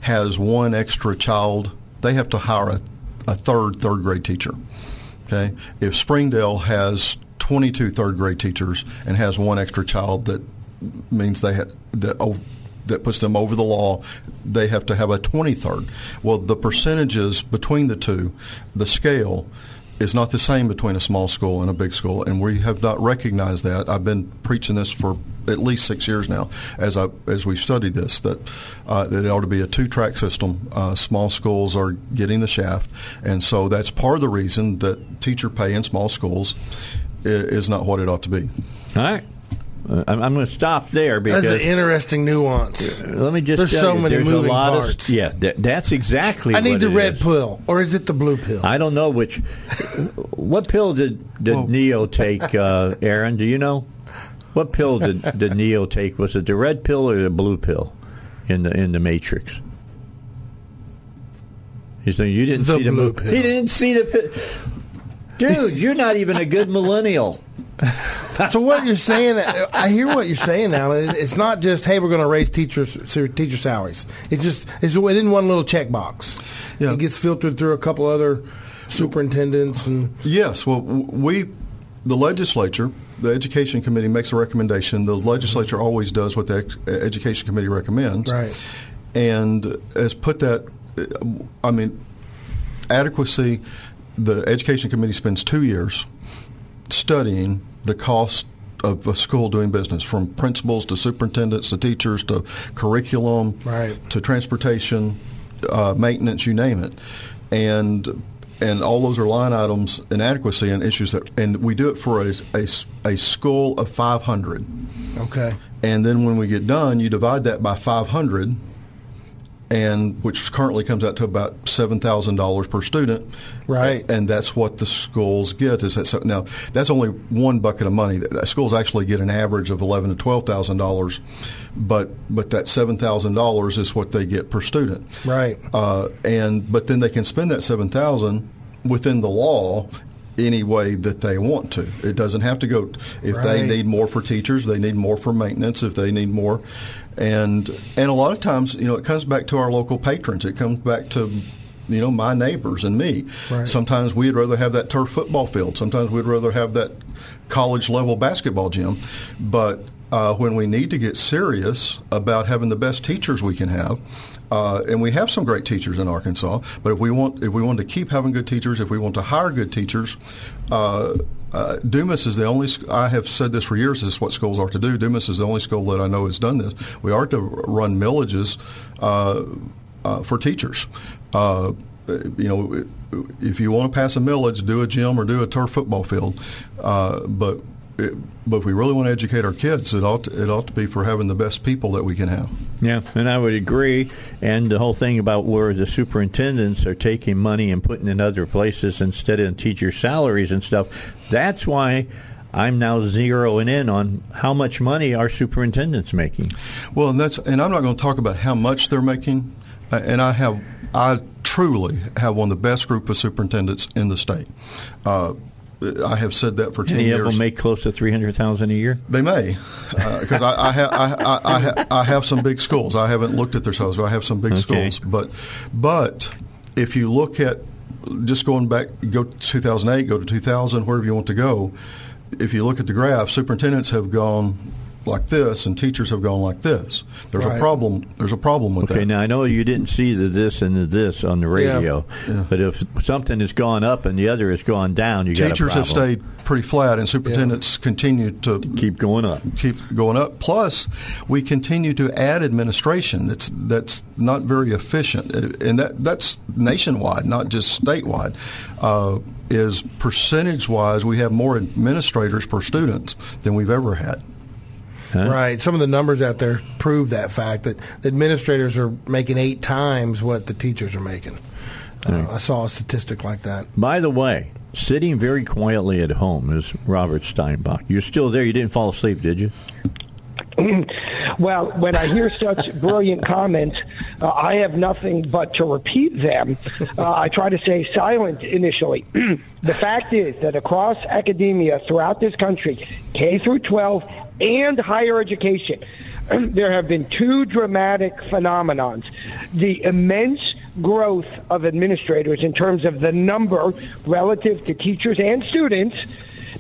D: has one extra child, they have to hire a, a third third grade teacher. Okay, if Springdale has 22 third grade teachers and has one extra child, that means they ha- that that puts them over the law. They have to have a 23rd. Well, the percentages between the two, the scale is not the same between a small school and a big school, and we have not recognized that. I've been preaching this for at least six years now, as I as we've studied this, that uh, that it ought to be a two-track system. Uh, small schools are getting the shaft, and so that's part of the reason that teacher pay in small schools is not what it ought to be.
A: All right. Uh, I'm, I'm going to stop there because
C: That's an interesting nuance.
A: let me just
C: There's
A: tell
C: so
A: you,
C: many
A: there's
C: moving
A: a lot
C: parts.
A: Of, yeah, that, that's exactly.
C: I need the
A: it
C: red
A: is.
C: pill, or is it the blue pill?
A: I don't know which. what pill did did Neo take, uh, Aaron? Do you know? What pill did, did Neo take? Was it the red pill or the blue pill in the in the Matrix? He's saying you didn't
C: The
A: see the
C: blue
A: mo-
C: pill.
A: He didn't see the pill. Dude, you're not even a good millennial.
C: So what you're saying, I hear what you're saying now. It's not just hey, we're going to raise teachers teacher salaries. It's just it's in one little checkbox.
D: Yeah.
C: It gets filtered through a couple other superintendents and
D: Yes, well, we, the legislature, the education committee makes a recommendation. The legislature always does what the ex- education committee recommends,
C: Right.
D: And has put that. uh, I mean, adequacy. The education committee spends two years studying the cost of a school doing business, from principals to superintendents to teachers to curriculum,
C: Right.
D: to transportation, uh, maintenance, you name it, and and all those are line items inadequacy and issues that, and we do it for a, a, a school of 500.
C: okay.
D: And then when we get done, you divide that by 500, and which currently comes out to about seven thousand dollars per student.
C: Right.
D: And that's what the schools get. Is that so, now? That's only one bucket of money. Schools actually get an average of eleven to twelve thousand dollars, but but that seven thousand dollars is what they get per student.
C: Right.
D: Uh, and but then they can spend that seven thousand within the law any way that they want to. It doesn't have to go. If they need more for teachers, they need more for maintenance. If they need more, and and a lot of times, you know, it comes back to our local patrons. It comes back to you know my neighbors and me.
C: Right.
D: Sometimes we'd rather have that turf football field. Sometimes we'd rather have that college level basketball gym. But uh, when we need to get serious about having the best teachers we can have, uh, and we have some great teachers in Arkansas, but if we want if we want to keep having good teachers, if we want to hire good teachers. Uh, uh, Dumas is the only. I have said this for years. This is what schools are to do. Dumas is the only school that I know has done this. We are to run millages uh, uh, for teachers. Uh, you know, if you want to pass a millage, do a gym or do a turf football field. But it, but if we really want to educate our kids, it ought to, it ought to be for having the best people that we can have.
A: Yeah, and I would agree. And the whole thing about where the superintendents are taking money and putting in other places instead of teacher salaries and stuff, that's why I'm now zeroing in on how much money our superintendents making.
D: Well, and that's and I'm not going to talk about how much they're making, uh, and I have I truly have one of the best group of superintendents in the state. Uh, I have said that for ten
A: Any
D: years.
A: of them make close to three hundred thousand a year?
D: They may, uh, because I, I, ha- I, I, I, ha- I have some big schools. I haven't looked at their schools, but I have some big
A: Okay.
D: schools. But, but if you look at just going back, go to 2008, go to 2000, wherever you want to go. If you look at the graph, superintendents have gone like this, and teachers have gone like this. There's
C: Right.
D: a problem. There's a problem with
A: Okay,
D: that.
A: Okay, now I know you didn't see the this and the this on the radio, but if something has gone up and the other has gone down, you got a
D: Teachers have stayed pretty flat, and superintendents continue to
A: keep going up.
D: keep going up. Plus, we continue to add administration that's that's not very efficient, and that that's nationwide, not just statewide. Uh, is percentage wise, we have more administrators per student than we've ever had.
C: Right. Some of the numbers out there prove that fact that the administrators are making eight times what the teachers are making. Uh, I saw a statistic like that.
A: By the way, sitting very quietly at home is Robert Steinbuch. You're still there. You didn't fall asleep, did you?
B: Well, when I hear such brilliant comments, uh, I have nothing but to repeat them. Uh, I try to stay silent initially. the fact is that across academia throughout this country, K through 12 and higher education, there have been two dramatic phenomenons. The immense growth of administrators in terms of the number relative to teachers and students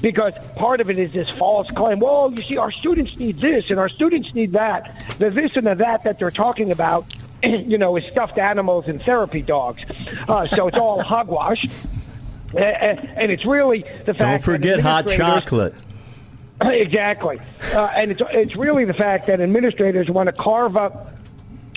B: because part of it is this false claim. Well, you see, our students need this and our students need that. The this and the that that they're talking about, you know, is stuffed animals and therapy dogs. Uh, so it's all hogwash. A- a- And it's really the fact.
A: Don't
B: that
A: forget hot chocolate.
B: exactly. Uh, and it's, it's really the fact that administrators want to carve up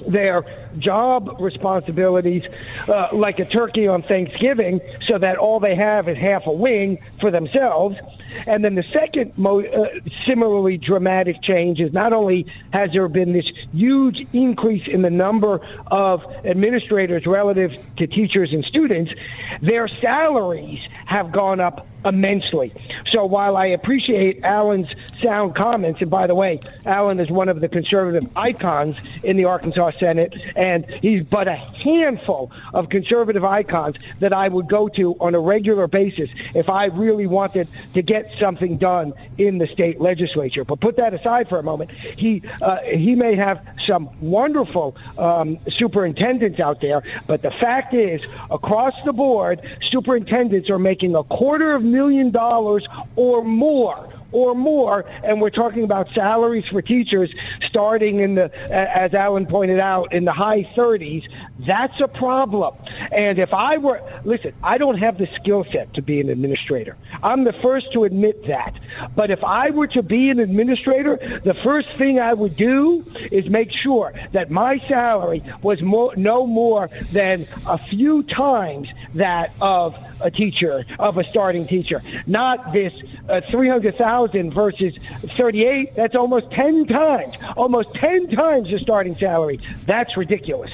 B: their job responsibilities uh, like a turkey on Thanksgiving so that all they have is half a wing for themselves. And then the second mo- uh, similarly dramatic change is not only has there been this huge increase in the number of administrators relative to teachers and students, their salaries have gone up immensely. So while I appreciate Alan's sound comments, and by the way, Alan is one of the conservative icons in the Arkansas Senate, and he's but a handful of conservative icons that I would go to on a regular basis if I really wanted to get something done in the state legislature. But put that aside for a moment. He uh, he may have some wonderful um, superintendents out there, but the fact is, across the board, superintendents are making a quarter of million dollars or more or more, and we're talking about salaries for teachers starting in the, as Alan pointed out, in the high 30s. That's a problem. And if I were, listen, I don't have the skill set to be an administrator. I'm the first to admit that. But if I were to be an administrator, the first thing I would do is make sure that my salary was more, no more than a few times that of a teacher, of a starting teacher. Not this uh, 300,000 versus 38. That's almost 10 times, almost 10 times the starting salary. That's ridiculous.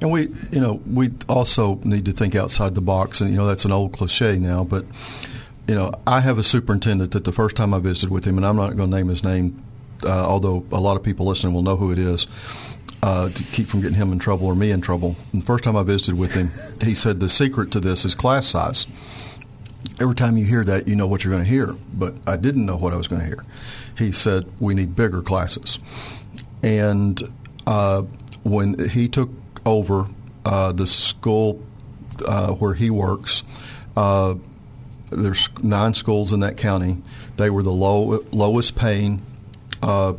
D: And we, you know, we also need to think outside the box, and you know that's an old cliche now. But you know, I have a superintendent that the first time I visited with him, and I'm not going to name his name, uh, although a lot of people listening will know who it is, uh, to keep from getting him in trouble or me in trouble. And the first time I visited with him, he said the secret to this is class size. Every time you hear that, you know what you're going to hear, but I didn't know what I was going to hear. He said we need bigger classes, and uh, when he took over uh, the school uh, where he works. Uh, there's nine schools in that county. They were the low, lowest paying uh,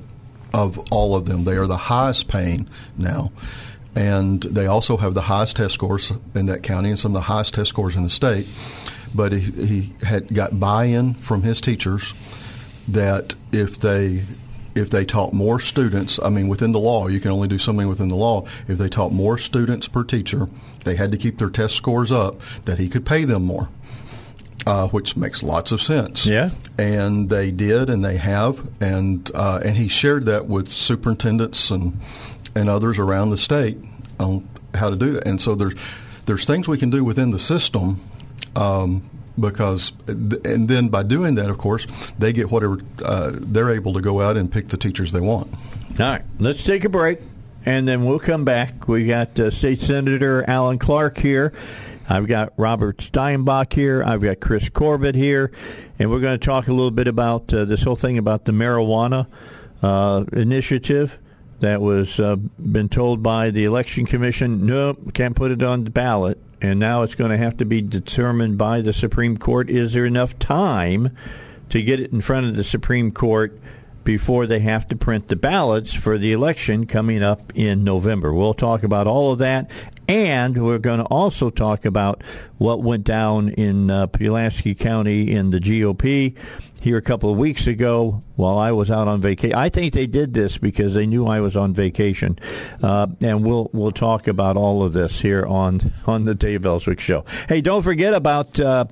D: of all of them. They are the highest paying now. And they also have the highest test scores in that county and some of the highest test scores in the state. But he, he had got buy-in from his teachers that if they if they taught more students, I mean, within the law, you can only do something within the law. If they taught more students per teacher, they had to keep their test scores up, that he could pay them more, uh, which makes lots of sense.
A: Yeah.
D: And they did, and they have, and uh, and he shared that with superintendents and and others around the state on how to do that. And so there's there's things we can do within the system. Um, because and then by doing that, of course, they get whatever uh, they're able to go out and pick the teachers they want.
A: All right, let's take a break. and then we'll come back. We got uh, State Senator Alan Clark here. I've got Robert Steinbuch here. I've got Chris Corbitt here, and we're going to talk a little bit about uh, this whole thing about the marijuana uh, initiative that was uh, been told by the election commission. No, can't put it on the ballot, and now it's going to have to be determined by the Supreme Court. Is there enough time to get it in front of the Supreme Court? before they have to print the ballots for the election coming up in November. We'll talk about all of that, and we're going to also talk about what went down in uh, Pulaski County in the GOP here a couple of weeks ago while I was out on vacation. I think they did this because they knew I was on vacation, uh, and we'll we'll talk about all of this here on on the Dave Elswick Show. Hey, don't forget about. Uh,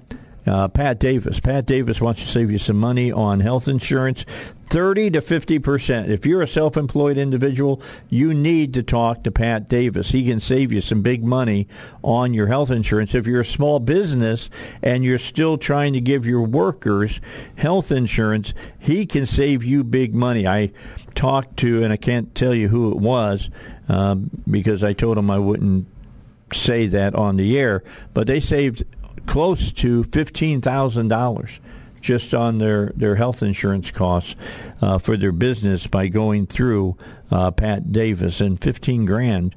A: uh, Pat Davis. Pat Davis wants to save you some money on health insurance. 30 to 50 percent. If you're a self-employed individual, you need to talk to Pat Davis. He can save you some big money on your health insurance. If you're a small business and you're still trying to give your workers health insurance, he can save you big money. I talked to, and I can't tell you who it was um, because I told him I wouldn't say that on the air, but they saved close to fifteen thousand dollars just on their, their health insurance costs uh, for their business by going through uh, Pat Davis. And 15 grand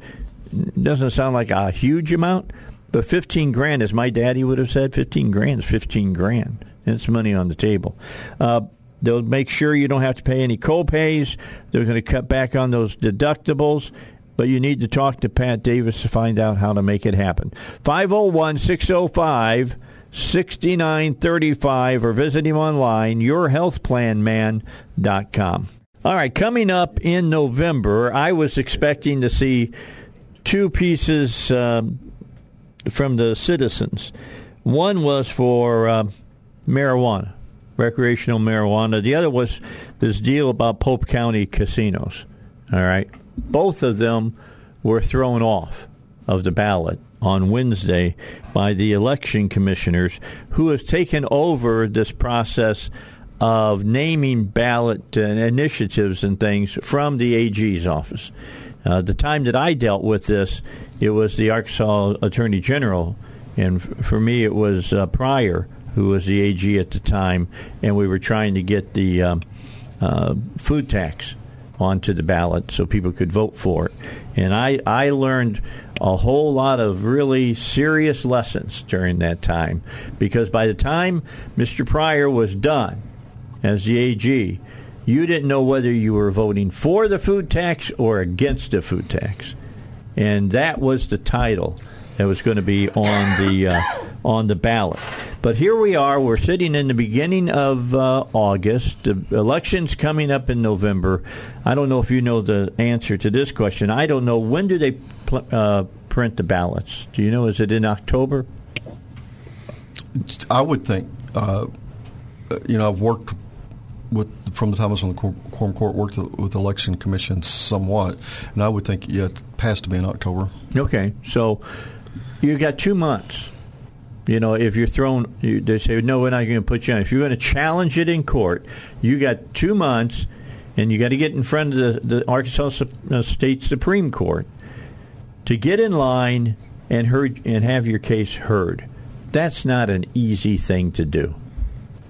A: doesn't sound like a huge amount, but 15 grand, as my daddy would have said, 15 grand is 15 grand. It's money on the table. Uh, they'll make sure you don't have to pay any co-pays. They're going to cut back on those deductibles but you need to talk to Pat Davis to find out how to make it happen. 501 605 6935 or visit him online, yourhealthplanman.com. All right, coming up in November, I was expecting to see two pieces um, from the citizens. One was for uh, marijuana, recreational marijuana. The other was this deal about Pope County casinos. All right. Both of them were thrown off of the ballot on Wednesday by the election commissioners who have taken over this process of naming ballot uh, initiatives and things from the AG's office. Uh, the time that I dealt with this, it was the Arkansas Attorney General, and f- for me, it was uh, Pryor, who was the AG at the time, and we were trying to get the um, uh, food tax onto the ballot so people could vote for it. And I, I learned a whole lot of really serious lessons during that time because by the time Mr. Pryor was done as the AG, you didn't know whether you were voting for the food tax or against the food tax. And that was the title that was going to be on the uh, on the ballot. But here we are. We're sitting in the beginning of uh, August. The election's coming up in November. I don't know if you know the answer to this question. I don't know when do they pl- uh, print the ballots. Do you know? Is it in October?
D: I would think. Uh, you know, I've worked with from the time I was on the quorum court, worked with the election commission somewhat, and I would think yeah, it has to be in October.
A: Okay, so you've got two months. You know, if you're thrown, you, they say, no, we're not going to put you on. If you're going to challenge it in court, you got two months, and you got to get in front of the, the Arkansas uh, State Supreme Court to get in line and heard and have your case heard. That's not an easy thing to do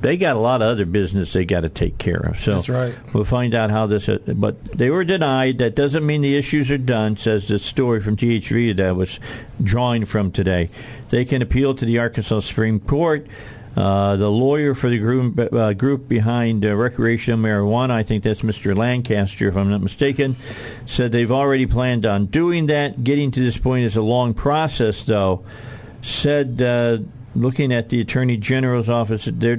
A: they got a lot of other business they got to take care of. So
C: That's right.
A: We'll find out how this. But they were denied. That doesn't mean the issues are done. Says the story from THV that was drawing from today. They can appeal to the Arkansas Supreme Court. Uh, the lawyer for the group, uh, group behind uh, recreational marijuana, I think that's Mr. Lancaster, if I'm not mistaken, said they've already planned on doing that. Getting to this point is a long process, though. Said uh, looking at the Attorney General's office, they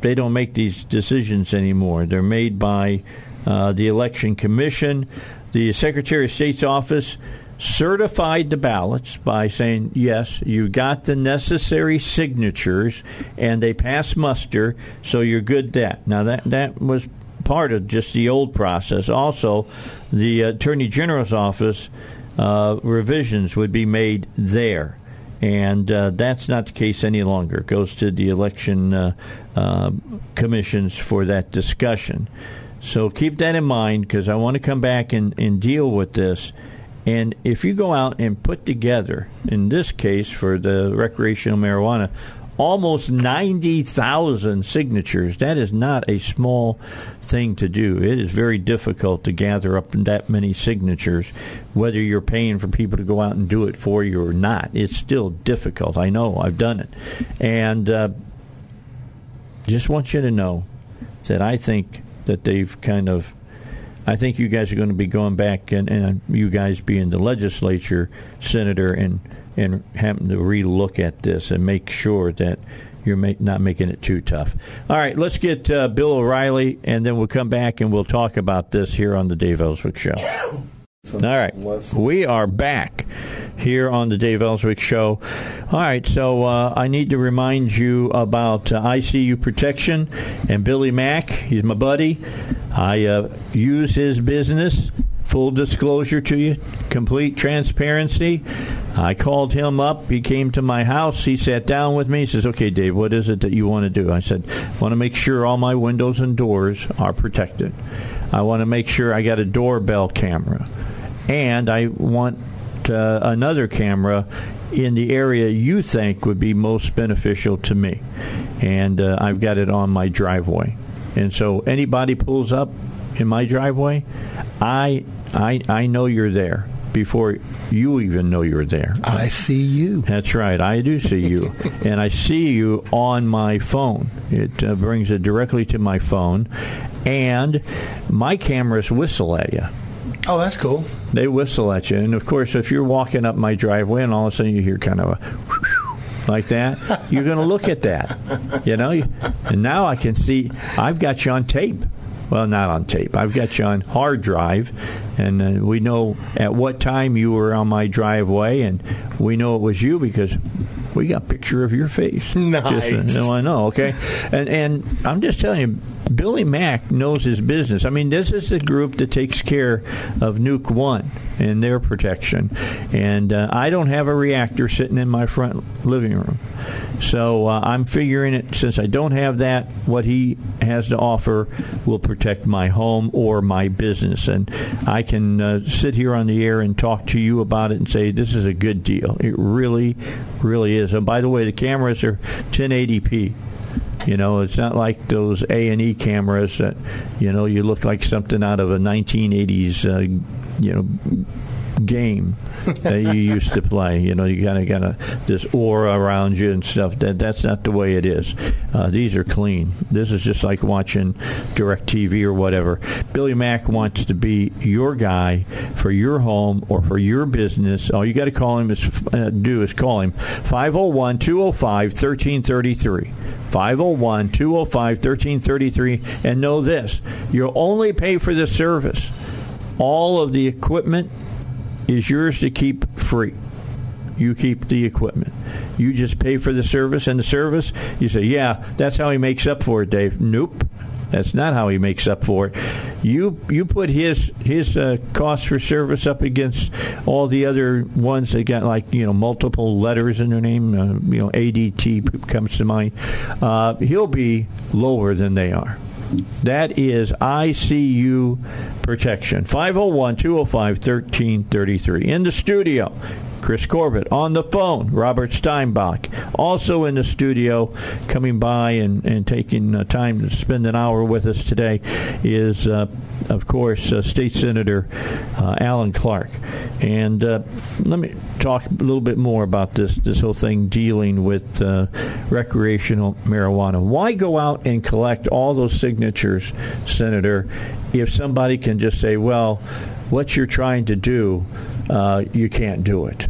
A: they don't make these decisions anymore. They're made by uh, the Election Commission. The Secretary of State's office certified the ballots by saying, yes, you got the necessary signatures and they passed muster, so you're good that. Now, that, that was part of just the old process. Also, the Attorney General's office uh, revisions would be made there and uh, that's not the case any longer. It goes to the election uh, uh, commissions for that discussion. So keep that in mind because I want to come back and, and deal with this. And if you go out and put together, in this case for the recreational marijuana, almost 90,000 signatures. That is not a small thing to do. It is very difficult to gather up that many signatures, whether you're paying for people to go out and do it for you or not. It's still difficult. I know. I've done it. And uh, just want you to know that I think that they've kind of. I think you guys are going to be going back, and, and you guys being the legislature, senator, and and having to relook at this and make sure that you're make, not making it too tough. All right, let's get uh, Bill O'Reilly, and then we'll come back and we'll talk about this here on the Dave Elswick Show. All right, we are back here on the Dave Elswick Show. All right, so uh, I need to remind you about uh, ICU Protection and Billy Mack. He's my buddy. I uh, use his business full disclosure to you, complete transparency. I called him up. He came to my house. He sat down with me. He says, "Okay, Dave, what is it that you want to do?" I said, "I want to make sure all my windows and doors are protected. I want to make sure I got a doorbell camera, and I want uh, another camera in the area you think would be most beneficial to me, and uh, I've got it on my driveway. And so anybody pulls up in my driveway, I I I know you're there before you even know you're there.
C: I see you.
A: That's right. I do see you. and I see you on my phone. It uh, brings it directly to my phone. And my cameras whistle at you.
C: Oh, that's cool.
A: They whistle at you. And of course, if you're walking up my driveway and all of a sudden you hear kind of a like that, you're going to look at that. You know? And now I can see I've got you on tape well, not on tape. I've got you on hard drive, and uh, we know at what time you were on my driveway, and we know it was you because we got a picture of your face.
C: Nice.
A: Just, uh, I know. Okay, and and I'm just telling you, Billy Mack knows his business. I mean, this is the group that takes care of Nuke One and their protection, and uh, I don't have a reactor sitting in my front living room. So uh, I'm figuring it since I don't have that, what he has to offer will protect my home or my business, and I can uh, sit here on the air and talk to you about it and say this is a good deal. It really, really is. And by the way, the cameras are 1080p. You know, it's not like those A and E cameras that you know you look like something out of a 1980s, uh, you know, game that you used to play. You know, you kind of got a, this aura around you and stuff. That that's not the way it is. Uh, these are clean. This is just like watching direct TV or whatever. Billy Mack wants to be your guy for your home or for your business. All you got to call him is uh, do is call him 501 205 1333. 501 205 1333. And know this you'll only pay for the service. All of the equipment is yours to keep free. You keep the equipment. You just pay for the service, and the service, you say, yeah, that's how he makes up for it, Dave. Nope. That's not how he makes up for it. You you put his his uh, cost for service up against all the other ones that got like you know multiple letters in their name. Uh, you know ADT comes to mind. Uh, he'll be lower than they are. That is ICU protection. 501 205 1333. In the studio, Chris Corbitt. On the phone, Robert Steinbuch. Also in the studio, coming by and, and taking uh, time to spend an hour with us today is, uh, of course, uh, State Senator uh, Alan Clark. And uh, let me talk a little bit more about this, this whole thing dealing with uh, recreational marijuana. Why go out and collect all those signatures, Senator, if somebody can just say, well, what you're trying to do, uh, you can't do it.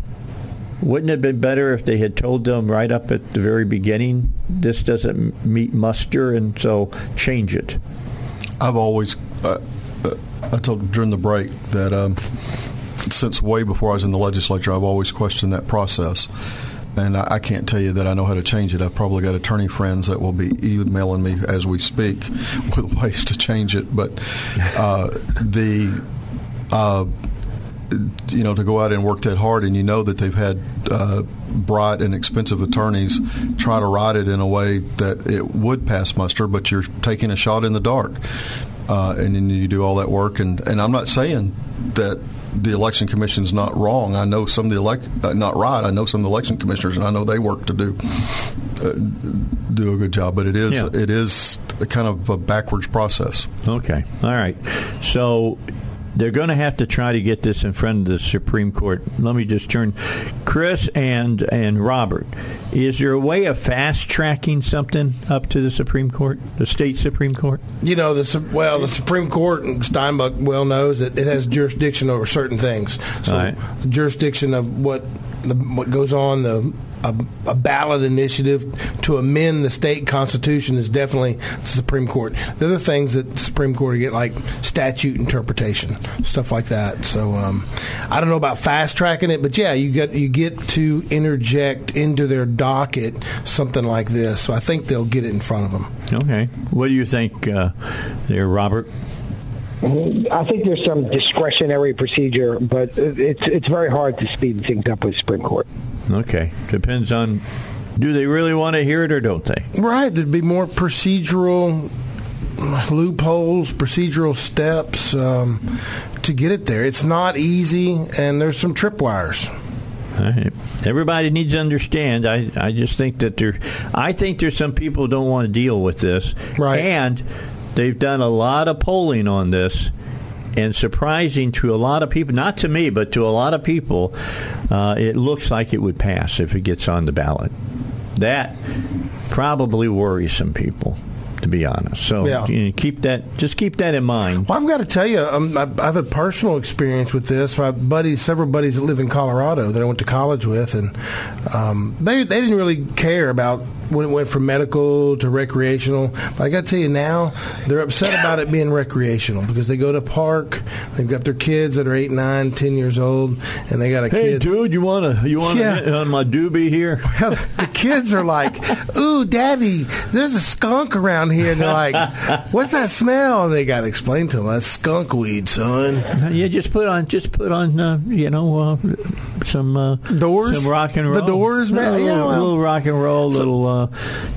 A: Wouldn't it have been better if they had told them right up at the very beginning, this doesn't meet muster, and so change it?
D: I've always, uh, uh, I told during the break that um, since way before I was in the legislature, I've always questioned that process. And I, I can't tell you that I know how to change it. I've probably got attorney friends that will be emailing me as we speak with ways to change it. But uh, the uh, you know, to go out and work that hard, and you know that they've had uh, bright and expensive attorneys try to write it in a way that it would pass muster, but you're taking a shot in the dark. uh, and then you do all that work. And, and I'm not saying that the election commission is not wrong. I know some of the elect uh, not right. I know some of the election commissioners, and I know they work to do uh, do a good job. But it is
A: Yeah.
D: it is a kind of a backwards process.
A: Okay. All right. So they're going to have to try to get this in front of the Supreme Court. Let me just turn Chris and and Robert. Is there a way of fast tracking something up to the Supreme Court, the state Supreme Court?
C: You know, the well, the Supreme Court and Steinbuch well knows that it has jurisdiction over certain things. So,
A: Right.
C: jurisdiction of what the, what goes on the a, a ballot initiative to amend the state constitution is definitely the Supreme Court. The other things that the Supreme Court get like statute interpretation, stuff like that. So um, I don't know about fast tracking it, but yeah, you get you get to interject into their docket something like this. So I think they'll get it in front of them.
A: Okay. What do you think uh, there, Robert?
B: I think there's some discretionary procedure, but it's it's very hard to speed things up with Supreme Court.
A: Okay. Depends on do they really want to hear it or don't they?
C: Right, there'd be more procedural loopholes, procedural steps um, to get it there. It's not easy, and there's some tripwires.
A: Right. Everybody needs to understand. I, I just think that there, I think there's some people who don't want to deal with this,
C: Right.
A: And they've done a lot of polling on this, and surprising to a lot of people, not to me, but to a lot of people, uh, it looks like it would pass if it gets on the ballot. That probably worries some people, to be honest. So
C: Yeah.
A: you know, keep that, just keep that in mind.
C: Well, I've got to tell you, um, I've, I've had personal experience with this. My buddies, several buddies that live in Colorado that I went to college with, and um, they they didn't really care about when it went from medical to recreational. But I got to tell you now, they're upset about it being recreational because they go to park, they've got their kids that are eight, nine, ten years old, and they got a
A: Hey,
C: kid.
A: dude, you want to you want to
C: Yeah.
A: on my doobie here?
C: the kids are like, "Ooh, daddy, there's a skunk around here." And they're like, "What's that smell?" And they got to explain to them, "That's skunk weed, son."
A: Yeah, just put on, just put on, uh, you know, uh, some uh,
C: Doors?
A: some rock and roll.
C: The Doors, man?
A: Little,
C: Yeah, well-
A: little rock and roll, little, uh,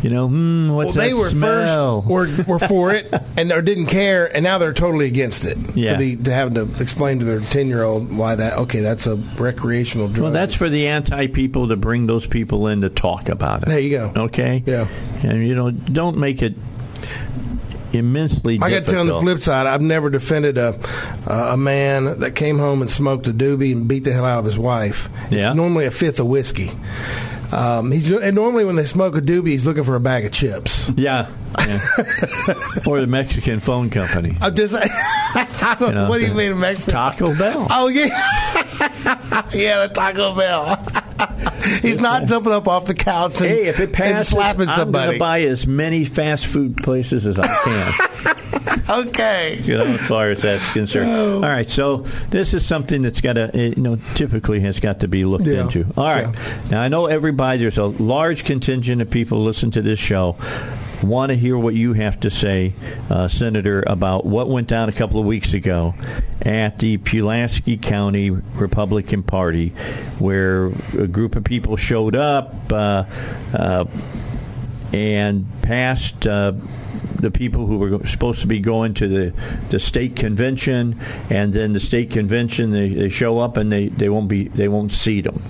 A: you know, hmm, what's
C: Well,
A: that
C: they were
A: smell?
C: first were, were for it and or didn't care, and now they're totally against it.
A: Yeah.
C: to, be, to having to explain to their ten year old why that okay, that's a recreational drug.
A: well, that's for the anti people to bring those people in to talk about it.
C: There you go.
A: Okay.
C: Yeah.
A: And you know, don't make it immensely.
C: I got to tell you on the flip side, I've never defended a a man that came home and smoked a doobie and beat the hell out of his wife.
A: Yeah.
C: It's normally a fifth of whiskey. Um, he's and normally when they smoke a doobie, he's looking for a bag of chips.
A: Yeah. yeah. or the Mexican phone company.
C: I'm just, I don't,
A: You know,
C: what do you mean, Mexican?
A: Taco Bell.
C: Oh yeah, yeah, the Taco Bell. He's not jumping up off the couch and,
A: Hey, if it
C: and
A: passes,
C: slapping
A: I'm going
C: somebody.
A: to buy as many fast food places as I can.
C: okay.
A: you know, as far as that's concerned.
C: Oh.
A: All right, so this is something that's got to, eh, you know, typically has got to be looked
C: Yeah.
A: into. All right. Now, I know everybody, there's a large contingent of people listen to this show. Want to hear what you have to say, uh, Senator, about what went down a couple of weeks ago at the Pulaski County Republican Party, where a group of people showed up uh, uh, and passed uh, the people who were supposed to be going to the, the state convention, and then the state convention they, they show up and they, they won't be they won't seat them.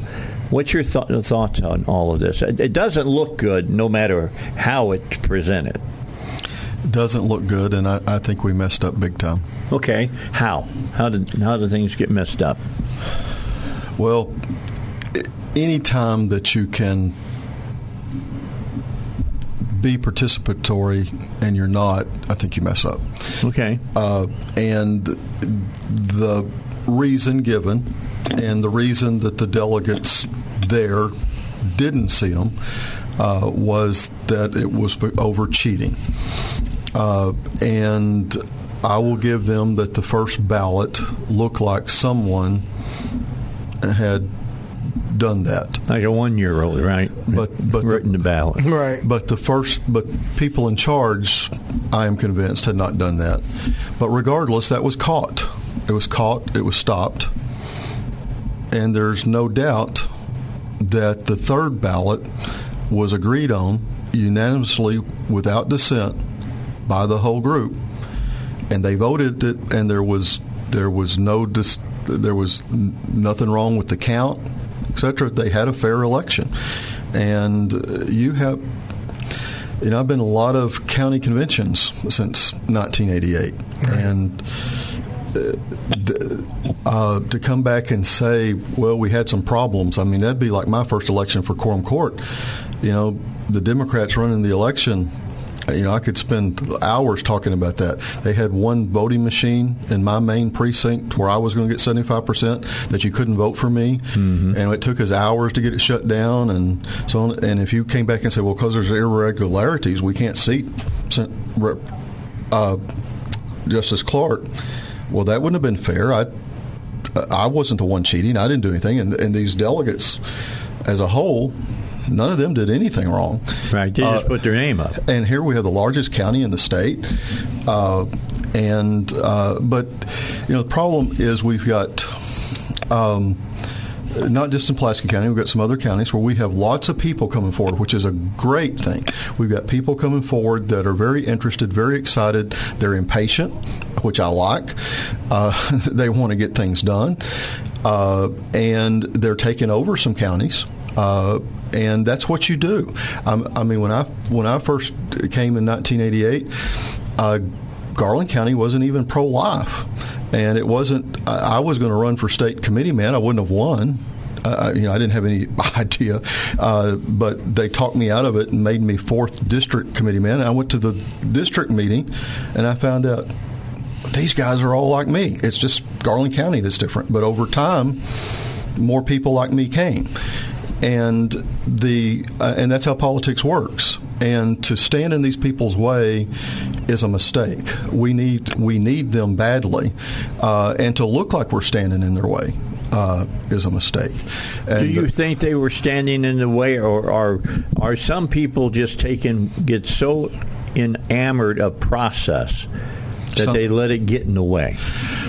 A: What's your th- thoughts on all of this? It, it doesn't look good, no matter how it's presented.
D: Doesn't look good, and I, I think we messed up big time.
A: Okay, how how did how did things get messed up?
D: Well, any time that you can be participatory and you're not, I think you mess up.
A: Okay,
D: Uh, and the reason given and the reason that the delegates there didn't see them uh, was that it was over cheating. Uh, and I will give them that the first ballot looked like someone had done that.
A: like a one year old, right?
D: But- but the-
A: written the ballot.
C: Right.
D: But the first, but people in charge, I am convinced, had not done that. But regardless, that was caught. It was caught. It was stopped. And there's no doubt that the third ballot was agreed on unanimously, without dissent, by the whole group. and they voted it, and there was there was no dis, there was nothing wrong with the count, etc. They had a fair election, and you have. You know, I've been to a lot of county conventions since 1988, and uh, to come back and say, well, we had some problems. I mean, that'd be like my first election for quorum court. You know, the Democrats running the election. You know, I could spend hours talking about that. They had one voting machine in my main precinct where I was going to get 75% that you couldn't vote for me. Mm-hmm. And it took us hours to get it shut down. And so on. And if you came back and said, well, because there's irregularities, we can't seat uh, Justice Clark, well, that wouldn't have been fair. I I wasn't the one cheating. I didn't do anything, and, and these delegates, as a whole, none of them did anything wrong.
A: Right, they just uh, put their name up.
D: And here we have the largest county in the state. Uh, and uh, but you know the problem is we've got. Um, not just in Pulaski County, we've got some other counties where we have lots of people coming forward, which is a great thing. We've got people coming forward that are very interested, very excited. They're impatient, which I like. Uh, they want to get things done. Uh, and they're taking over some counties. Uh, and that's what you do. I mean, when I when I first came in 1988, uh, Garland County wasn't even pro life and it wasn't. I, I was going to run for state committee man. I wouldn't have won. Uh, you know, I didn't have any idea, uh, but they talked me out of it and made me fourth district committee man. I went to the district meeting, and I found out these guys are all like me. It's just Garland County that's different. But over time, more people like me came, and the uh, and that's how politics works. And to stand in these people's way is a mistake. We need we need them badly, uh, and to look like we're standing in their way uh, is a mistake.
A: And Do you think they were standing in the way, or are are some people just taking get so enamored of process? That some, they let it get in the way.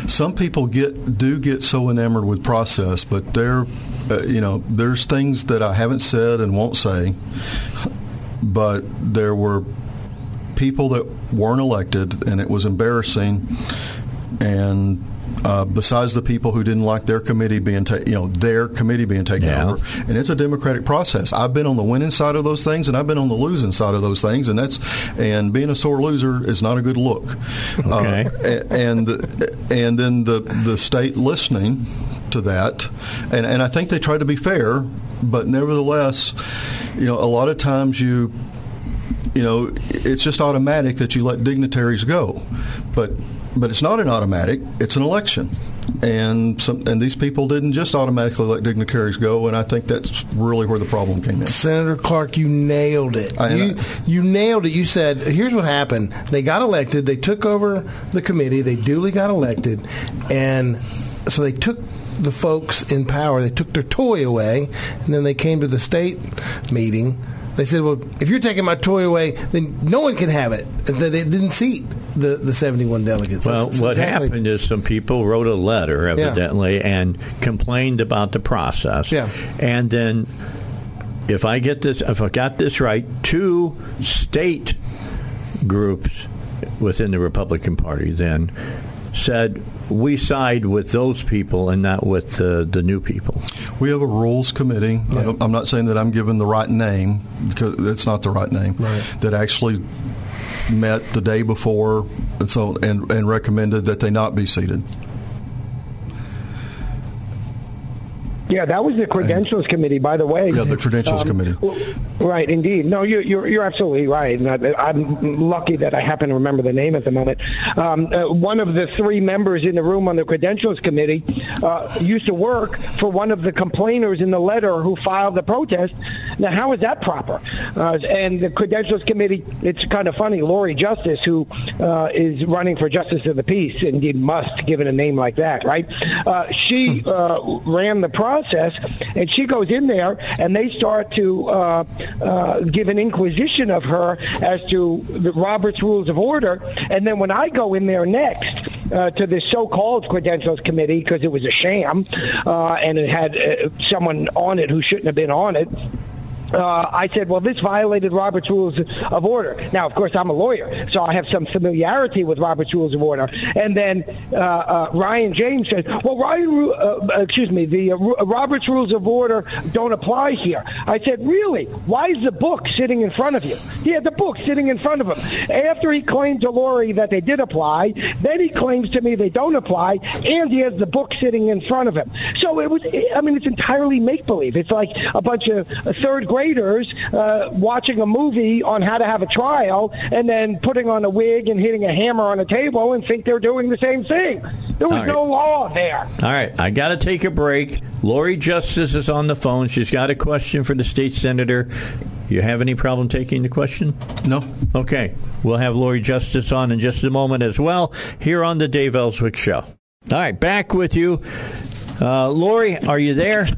D: Some people get do get so enamored with process, but they're uh, you know there's things that I haven't said and won't say, but there were people that weren't elected, and it was embarrassing. And uh, besides the people who didn't like their committee being, ta- you know, their committee being taken yeah. over, and it's a democratic process. I've been on the winning side of those things, and I've been on the losing side of those things, and that's and being a sore loser is not a good look.
A: Okay.
D: Uh, and and then the the state listening to that, and and I think they try to be fair, but nevertheless, you know, a lot of times you you know, it's just automatic that you let dignitaries go. But but it's not an automatic; it's an election, and some and these people didn't just automatically let dignitaries go. And I think that's really where the problem came in.
C: Senator Clark, you nailed it. I, you, you nailed it. You said, "Here's what happened: they got elected, they took over the committee, they duly got elected, and so they took." The folks in power, they took their toy away, and then they came to the state meeting they said, "Well, if you're taking my toy away, then no one can have it." That they didn't seat the, the 71 delegates.
A: Well, That's what exactly. happened is some people wrote a letter, evidently, yeah. and complained about the process.
C: Yeah.
A: And then, if I get this, if I got this right, two state groups within the Republican Party then said we side with those people and not with uh, the new people.
D: We have a rules committee. Yeah. I'm not saying that I'm given the right name because it's not the right name.
C: Right.
D: That actually met the day before and so and, and recommended that they not be seated.
B: Yeah, that was the credentials committee, by the way.
D: Yeah, the credentials um, committee.
B: Right, indeed. No, you're you're, you're absolutely right. And I, am lucky that I happen to remember the name at the moment. Um, uh, one of the three members in the room on the credentials committee uh, used to work for one of the complainers in the letter who filed the protest. Now, how is that proper? Uh, and the credentials committee, it's kind of funny. Lori Justice, who uh, is running for justice of the peace, indeed must, given a name like that, right? Uh, she uh, ran the process process, and she goes in there, and they start to uh, uh, give an inquisition of her as to the Robert's Rules of Order. And then when I go in there next uh, to this so-called credentials committee, because it was a sham, uh, and it had uh, someone on it who shouldn't have been on it, uh, I said, well, this violated Robert's Rules of Order. Now, of course, I'm a lawyer, so I have some familiarity with Robert's Rules of Order. And then uh, uh, Ryan James said, well, Ryan, uh, excuse me, the uh, Robert's Rules of Order don't apply here. I said, really? Why is the book sitting in front of you? He had the book sitting in front of him. After he claimed to Lori that they did apply, then he claims to me they don't apply, and he has the book sitting in front of him. So it was, I mean, it's entirely make-believe. It's like a bunch of third graders uh, watching a movie on how to have a trial and then putting on a wig and hitting a hammer on a table and think they're doing the same thing. There was right. no law there. All
A: right, I got to take a break. Lori Justice is on the phone. She's got a question for the state senator. You have any problem taking the question?
D: No.
A: Okay. We'll have Lori Justice on in just a moment as well here on the Dave Elswick Show. All right, back with you. Uh, Lori, are you there?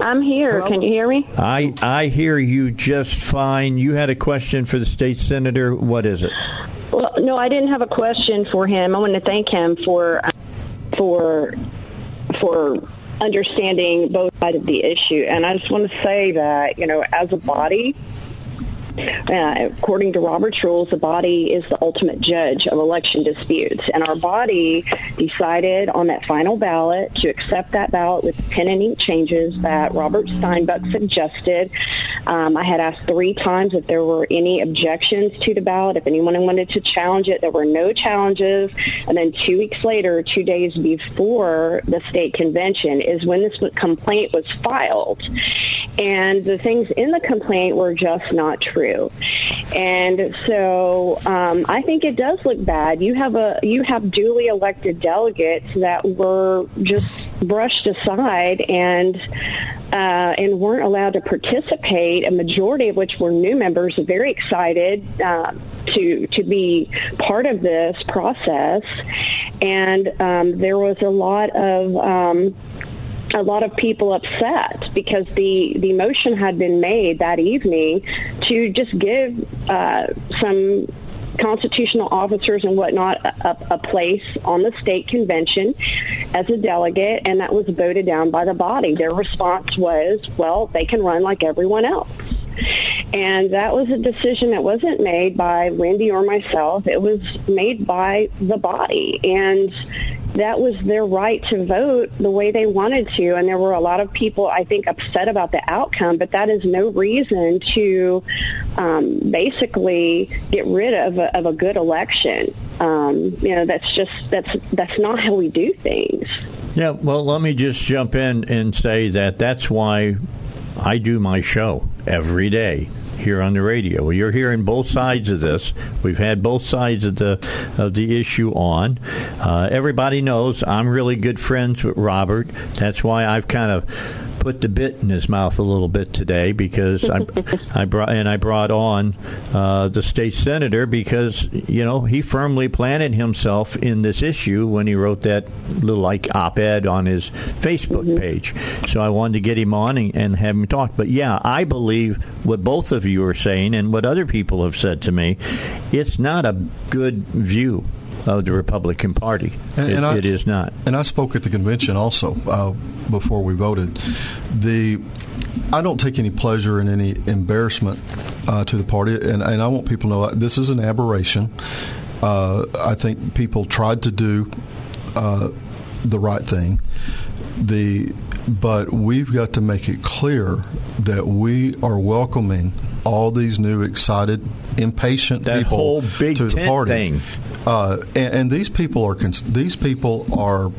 E: I'm here. Hello? Can you hear me?
A: I I hear you just fine. You had a question for the state senator. What is it?
E: Well, no, I didn't have a question for him. I want to thank him for for for understanding both sides of the issue. And I just want to say that you know, as a body, uh, according to Robert's rules, the body is the ultimate judge of election disputes. And our body decided on that final ballot to accept that ballot with pen and ink changes that Robert Steinbuch suggested. Um, I had asked three times if there were any objections to the ballot, if anyone wanted to challenge it. There were no challenges. And then two weeks later, two days before the state convention, is when this complaint was filed. And the things in the complaint were just not true And so um, I think it does look bad. You have a you have duly elected delegates that were just brushed aside and uh, and weren't allowed to participate. A majority of which were new members, very excited uh, to to be part of this process. And um, there was a lot of um, a lot of people upset because the, the motion had been made that evening to just give uh, some constitutional officers and whatnot a, a, place on the state convention as a delegate, and that was voted down by the body. Their response was, well, they can run like everyone else. And that was a decision that wasn't made by Wendy or myself. It was made by the body. And that was their right to vote the way they wanted to. And there were a lot of people, I think, upset about the outcome, but that is no reason to um, basically get rid of a, of a good election. Um, you know, that's just, that's, that's not how we do things.
A: Yeah, well, let me just jump in and say that that's why I do my show every day here on the radio. Well, you're hearing both sides of this. We've had both sides of the of the issue on. Uh, everybody knows I'm really good friends with Robert. That's why I've kind of put the bit in his mouth a little bit today because I, I brought and I brought on uh, the state senator because you know he firmly planted himself in this issue when he wrote that little like op-ed on his Facebook mm-hmm. page. So I wanted to get him on and, and have him talk. But yeah, I believe what both of you are saying and what other people have said to me. It's not a good view of the Republican Party. And, it, and I, it is not.
D: And I spoke at the convention also uh, before we voted. The I don't take any pleasure in any embarrassment uh, to the party, and, and, I want people to know this is an aberration. Uh, I think people tried to do uh, the right thing. The but we've got to make it clear that we are welcoming all these new excited, impatient
A: that
D: people
A: whole big
D: to the party.
A: Thing.
D: Uh, and, and, these people are cons- these people are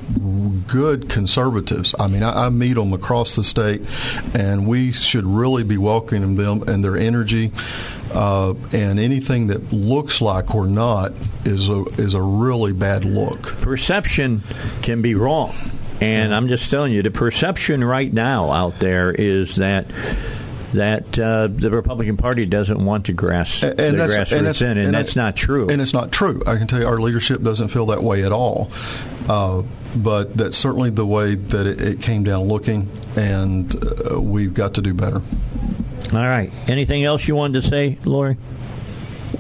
D: good conservatives. I mean, I, I, meet them across the state, and we should really be welcoming them and their energy. Uh, and anything that looks like or not is a is a really bad look.
A: Perception can be wrong, and I'm just telling you, the perception right now out there is that that uh, the Republican Party doesn't want to grass and, the grassroots and in, and, and that's not true.
D: And it's not true. I can tell you, our leadership doesn't feel that way at all. Uh, but that's certainly the way that it, it came down looking, and uh, we've got to do better.
A: All right. Anything else you wanted to say, Lori?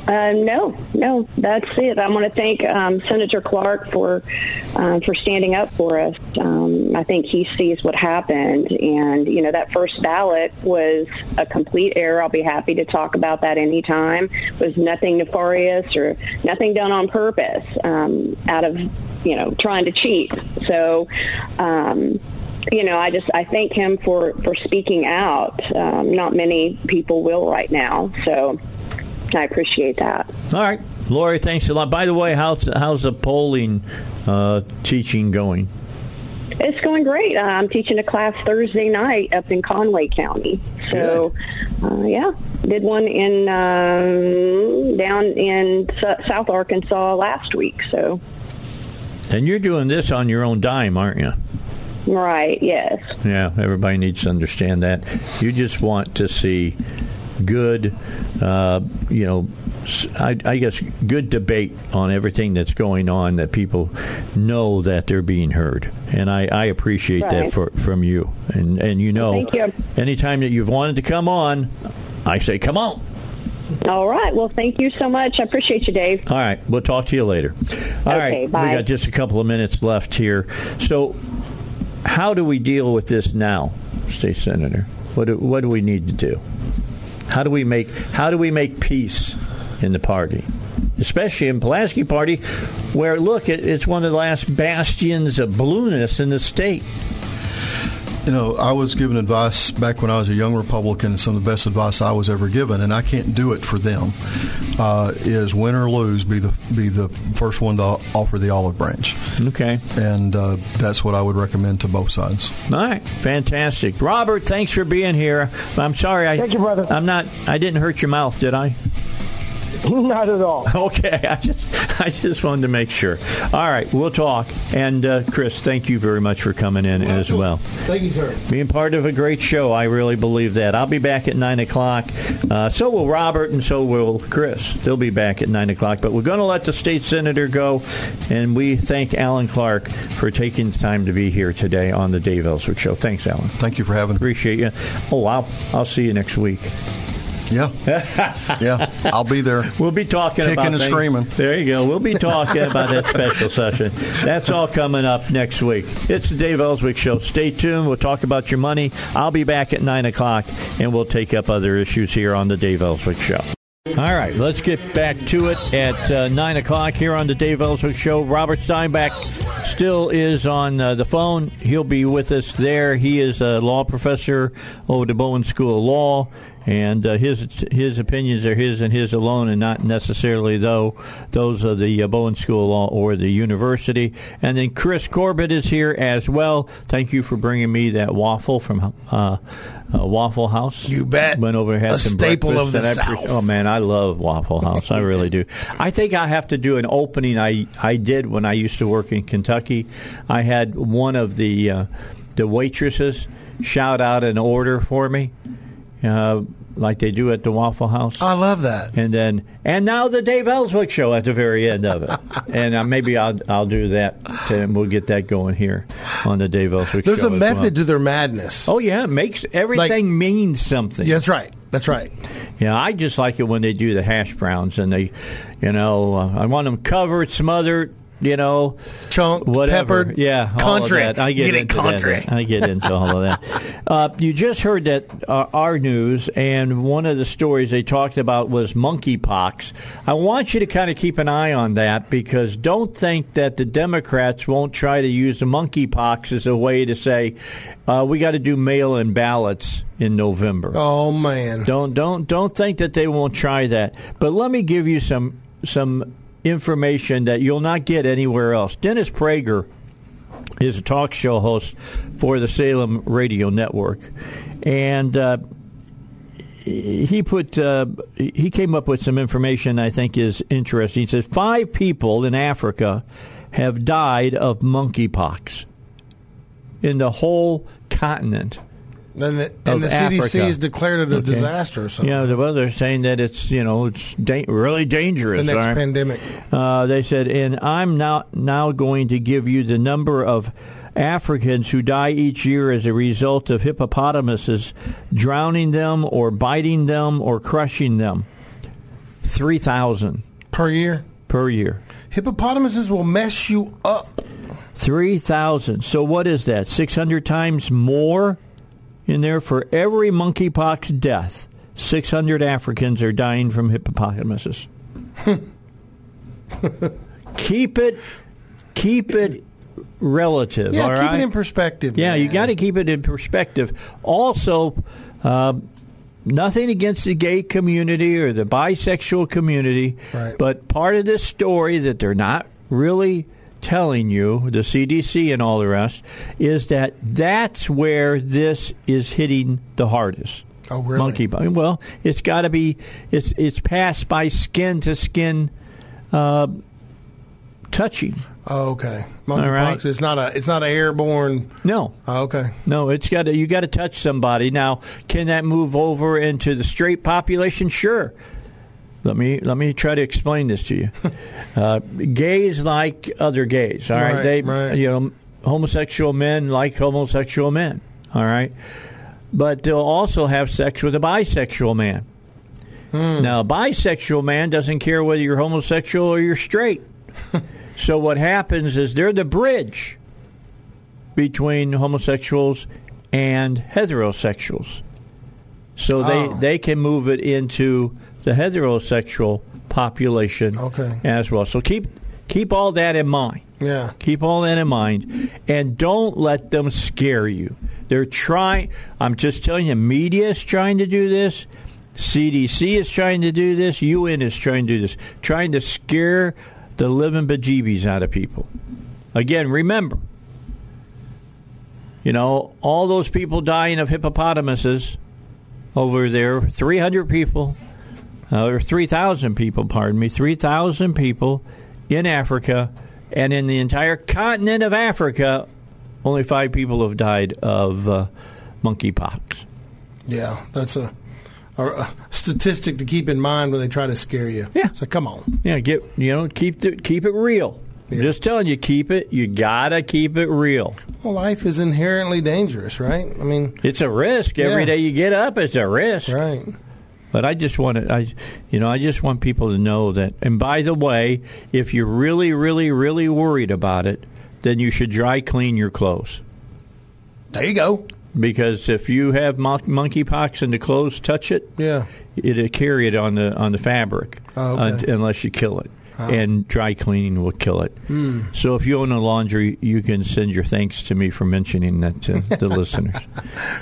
E: Uh, no, no, that's it. I want to thank um, Senator Clark for um, for standing up for us. Um, I think he sees what happened, and you know that first ballot was a complete error. I'll be happy to talk about that anytime. It was nothing nefarious or nothing done on purpose um, out of you know trying to cheat. So. Um, you know, I just I thank him for for speaking out. Um, not many people will right now, so I appreciate that.
A: All right, Lori, thanks a lot. By the way, how's how's the polling uh, teaching going?
E: It's going great. Uh, I'm teaching a class Thursday night up in Conway County. So, uh, yeah, did one in um, down in S- South Arkansas last week. So,
A: And you're doing this on your own dime, aren't you?
E: right, yes,
A: Yeah, everybody needs to understand that. You just want to see good, uh, you know, I, I guess good debate on everything that's going on that people know that they're being heard. And I, I appreciate that for, from you. And, and you know,
E: Thank you.
A: anytime that you've wanted to come on, I say, come on.
E: all right. Well, thank you so much. I appreciate you, Dave.
A: All right, we'll talk to you later. All right,
E: Okay, bye.
A: we got just a couple of minutes left here. So, how do we deal with this now, State Senator? What do, what do we need to do? How do we make how do we make peace in the party, especially in Pulaski Party, where look, it, it's one of the last bastions of blueness in the state.
D: You know, I was given advice back when I was a young Republican. Some of the best advice I was ever given, and I can't do it for them. Uh, is win or lose, be the be the first one to offer the olive branch,
A: Okay,
D: and uh, that's what I would recommend to both sides.
A: all right, fantastic, Robert. Thanks for being here. I'm sorry, I,
B: Thank you, brother.
A: I'm not. I didn't hurt your mouth, did I?
B: Not at all.
A: Okay, I just I just wanted to make sure. All right, we'll talk. And uh, Chris, thank you very much for coming in as well.
C: Thank you, sir.
A: Being part of a great show, I really believe that. I'll be back at nine o'clock. Uh, so will Robert, and so will Chris. They'll be back at nine o'clock. But we're going to let the state senator go, and we thank Alan Clark for taking the time to be here today on the Dave Elswick Show. Thanks, Alan.
D: Thank you for having me.
A: Appreciate you. Oh, I'll I'll see you next week.
D: Yeah, yeah, I'll be there.
A: We'll be talking
D: Kicking
A: about
D: and
A: things-
D: screaming.
A: There you go. We'll be talking about that special session. That's all coming up next week. It's the Dave Elswick Show. Stay tuned. We'll talk about your money. I'll be back at nine o'clock, and we'll take up other issues here on the Dave Elswick Show. All right, let's get back to it at uh, 9 o'clock here on the Dave Elswick Show. Robert Steinbuch still is on uh, the phone. He'll be with us there. He is a law professor over the Bowen School of Law, and uh, his his opinions are his and his alone, and not necessarily though those of the uh, Bowen School or the university. And then Chris Corbitt is here as well. Thank you for bringing me that waffle from uh, uh, Waffle House.
C: You bet.
A: Went over and had
C: A
A: some
C: staple of the
A: and I appre-
C: South.
A: Oh man, I love Waffle House. I really do. I think I have to do an opening. I I did when I used to work in Kentucky. I had one of the uh, the waitresses shout out an order for me, uh, like they do at the Waffle House.
C: I love that.
A: and then and now the Dave Elswick show at the very end of it, and uh, maybe I'll I'll do that. And we'll get that going here on the Dave Elswick Show.
C: There's
A: show.
C: a method
A: well.
C: to their madness.
A: Oh yeah, it makes everything mean something.
C: Yeah, that's right. That's right.
A: Yeah, I just like it when they do the hash browns and they, you know, uh, I want them covered, smothered, you know,
C: Chunk,
A: whatever.
C: peppered,
A: yeah, all of
C: country.
A: that. I get,
C: Get
A: into
C: country.
A: that. I get into all of that. Uh, you just heard that uh, our news, and one of the stories they talked about was monkeypox. I want you to kind of keep an eye on that because don't think that the Democrats won't try to use the monkeypox as a way to say uh, we got to do mail-in ballots in November.
C: Oh man.
A: Don't don't don't think that they won't try that. But let me give you some some information that you'll not get anywhere else. Dennis Prager is a talk show host for the Salem Radio Network, and uh, he put uh, he came up with some information I think is interesting. He says five people in Africa have died of monkeypox in the whole continent.
C: And the, and the CDC has declared it a
A: Okay.
C: disaster or something.
A: Yeah, the well, they're saying that it's you know it's da- really dangerous.
C: the next
A: right?
C: pandemic.
A: Uh, they said, and I'm now now going to give you the number of Africans who die each year as a result of hippopotamuses drowning them or biting them or crushing them. Three thousand
C: per year.
A: per year.
C: Hippopotamuses will mess you up.
A: Three thousand. So what is that? Six hundred times more in there for every monkeypox death. Six hundred Africans are dying from hippopotamuses. keep it, keep it relative.
C: Yeah, keep
A: right?
C: it in perspective.
A: Yeah, you got to keep it in perspective. Also, uh, nothing against the gay community or the bisexual community,
C: Right.
A: but part of this story that they're not really telling you, the CDC and all the rest, is that that's where this is hitting the hardest.
C: Oh, really?
A: Monkey. Well, it's got to be. It's it's passed by skin to skin uh, touching.
C: Oh, okay. Monkeypox.
A: right.
C: It's not a. It's not an airborne.
A: No,
C: Oh, okay.
A: No, it's got to you got to touch somebody. Now, can that move over into the straight population? Sure. Let me let me try to explain this to you. uh, gays like other gays. All right,
C: Right,
A: they
C: right.
A: you know homosexual men like homosexual men. All right, but they'll also have sex with a bisexual man.
C: Hmm.
A: Now, a bisexual man doesn't care whether you're homosexual or you're straight. so what happens is they're the bridge between homosexuals and heterosexuals. So
C: Oh.
A: they, they can move it into the heterosexual population
C: Okay.
A: as well. So keep keep all that in mind.
C: Yeah.
A: Keep all that in mind, and don't let them scare you. They're trying. I'm just telling you, media is trying to do this. CDC is trying to do this. UN is trying to do this, trying to scare the living bejeebies out of people. Again, remember, you know, all those people dying of hippopotamuses over there, 300 people, uh, or 3,000 people, pardon me, 3,000 people in Africa, and in the entire continent of Africa, only five people have died of uh, monkeypox.
C: Yeah. That's a, a, a statistic to keep in mind when they try to scare you.
A: Yeah.
C: So come on.
A: Yeah, get you know, keep the, keep it real. Just telling you, keep it. You gotta keep it real.
C: Well, life is inherently dangerous, right? I mean,
A: It's a risk every
C: Yeah.
A: day you get up. It's a risk.
C: right.
A: But I just want to, I, you know, I just want people to know that. And by the way, if you're really, really, really worried about it, then you should dry clean your clothes.
C: There you go.
A: Because if you have mon- monkeypox and the clothes touch it,
C: Yeah.
A: it'll carry it on the on the fabric
C: Oh, okay.
A: un- unless you kill it. And dry cleaning will kill it. So if you own a laundry, you can send your thanks to me for mentioning that to the listeners.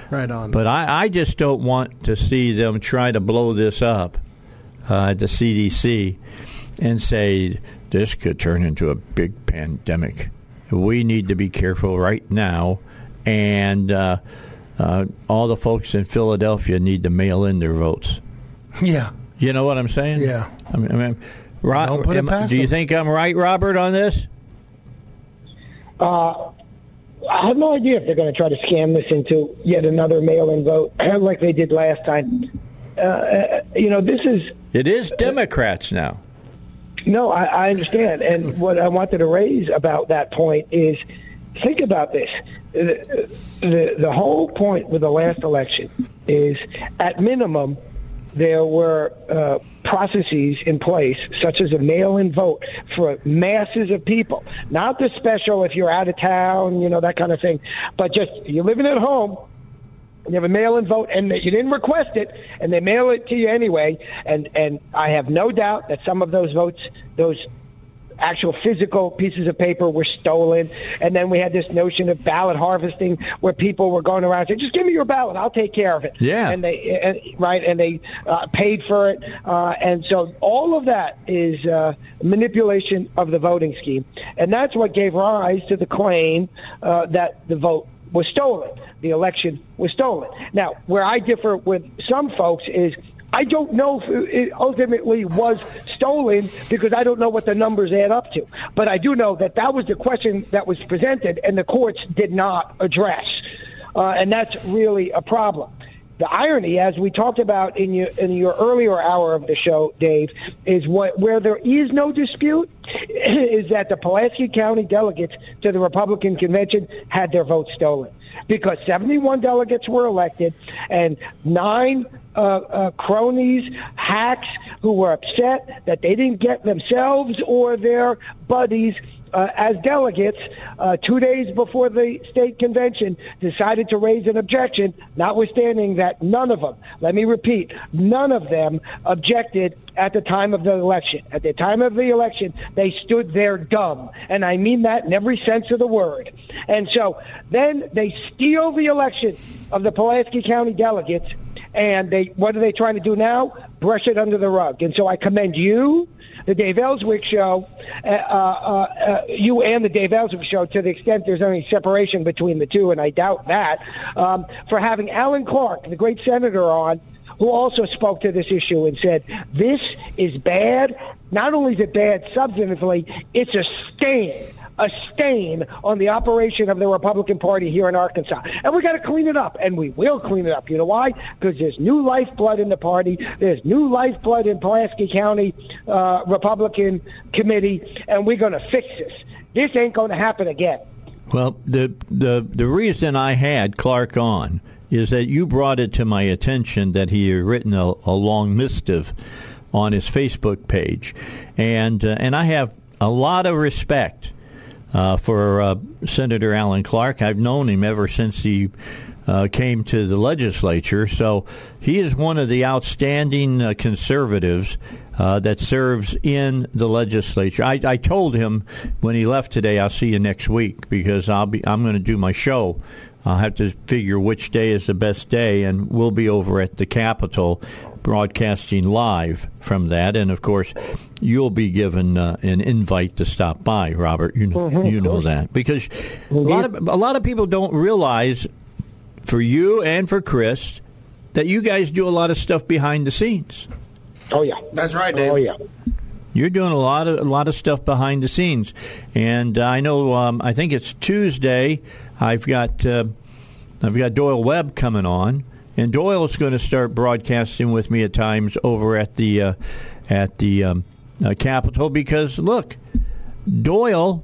C: Right on.
A: But I, I just don't want to see them try to blow this up uh, at the CDC and say this could turn into a big pandemic. We need to be careful right now, and uh, uh, all the folks in Philadelphia need to mail in their votes.
C: yeah.
A: You know what I'm saying?
C: Yeah.
A: I mean, I mean Ro-
C: Don't put it past
A: do you
C: them.
A: think I'm right, Robert, on this?
B: I have no idea if they're going to try to scam this into yet another mail-in vote like they did last time. Uh, Uh, you know, this is
A: It is Democrats now.
B: No, I, I understand. And what I wanted to raise about that point is think about this. The, the, the whole point with the last election is, at minimum, there were uh, processes in place, such as a mail-in vote for masses of people. Not the special if you're out of town, you know, that kind of thing, but just you're living at home, you have a mail-in vote, and you didn't request it, and they mail it to you anyway. And and I have no doubt that some of those votes, those actual physical pieces of paper, were stolen. And then we had this notion of ballot harvesting, where people were going around saying, "Just give me your ballot, I'll take care of it."
A: Yeah.
B: And they and, right, and they uh, paid for it. Uh, and so all of that is uh, manipulation of the voting scheme, and that's what gave rise to the claim uh, that the vote was stolen. The election was stolen. Now, where I differ with some folks is I don't know if it ultimately was stolen because I don't know what the numbers add up to. But I do know that that was the question that was presented and the courts did not address. Uh, and that's really a problem. The irony, as we talked about in your, in your earlier hour of the show, Dave, is what, where there is no dispute is that the Pulaski County delegates to the Republican convention had their votes stolen because 71 delegates were elected and nine uh, uh, cronies, hacks who were upset that they didn't get themselves or their buddies uh, as delegates uh, two days before the state convention decided to raise an objection, notwithstanding that none of them, let me repeat, none of them objected at the time of the election. At the time of the election, they stood there dumb. And I mean that in every sense of the word. And so then they steal the election of the Pulaski County delegates and they what are they trying to do now? Brush it under the rug. And so I commend you the Dave Elswick Show, uh, uh, uh, you and the Dave Elswick Show, to the extent there's any separation between the two, and I doubt that, um, for having Alan Clark, the great senator, on, who also spoke to this issue and said, this is bad. Not only is it bad substantively, it's a stain a stain on the operation of the Republican Party here in Arkansas. And we got to clean it up, and we will clean it up. You know why? Because there's new lifeblood in the party. There's new lifeblood in Pulaski County uh, Republican Committee, and we're going to fix this. This ain't going to happen again.
A: Well, the the the reason I had Clark on is that you brought it to my attention that he had written a, a long missive on his Facebook page, and uh, and I have a lot of respect uh, for uh, Senator Alan Clark. I've known him ever since he uh, came to the legislature. So he is one of the outstanding uh, conservatives uh, that serves in the legislature. I, I, told him when he left today, I'll see you next week because I'll be I'm going to do my show. I'll have to figure which day is the best day, and we'll be over at the Capitol broadcasting live from that. And of course, you'll be given uh, an invite to stop by, Robert. You know, mm-hmm, you know that because mm-hmm. a lot of a lot of people don't realize for you and for Chris that you guys do a lot of stuff behind the scenes.
B: Oh yeah,
C: that's right, Dave.
B: Oh yeah.
A: You're doing a lot of a lot of stuff behind the scenes, and uh, I know. Um, I think it's Tuesday. I've got uh, I've got Doyle Webb coming on, and Doyle is going to start broadcasting with me at times over at the uh, at the um, uh, Capitol because look, Doyle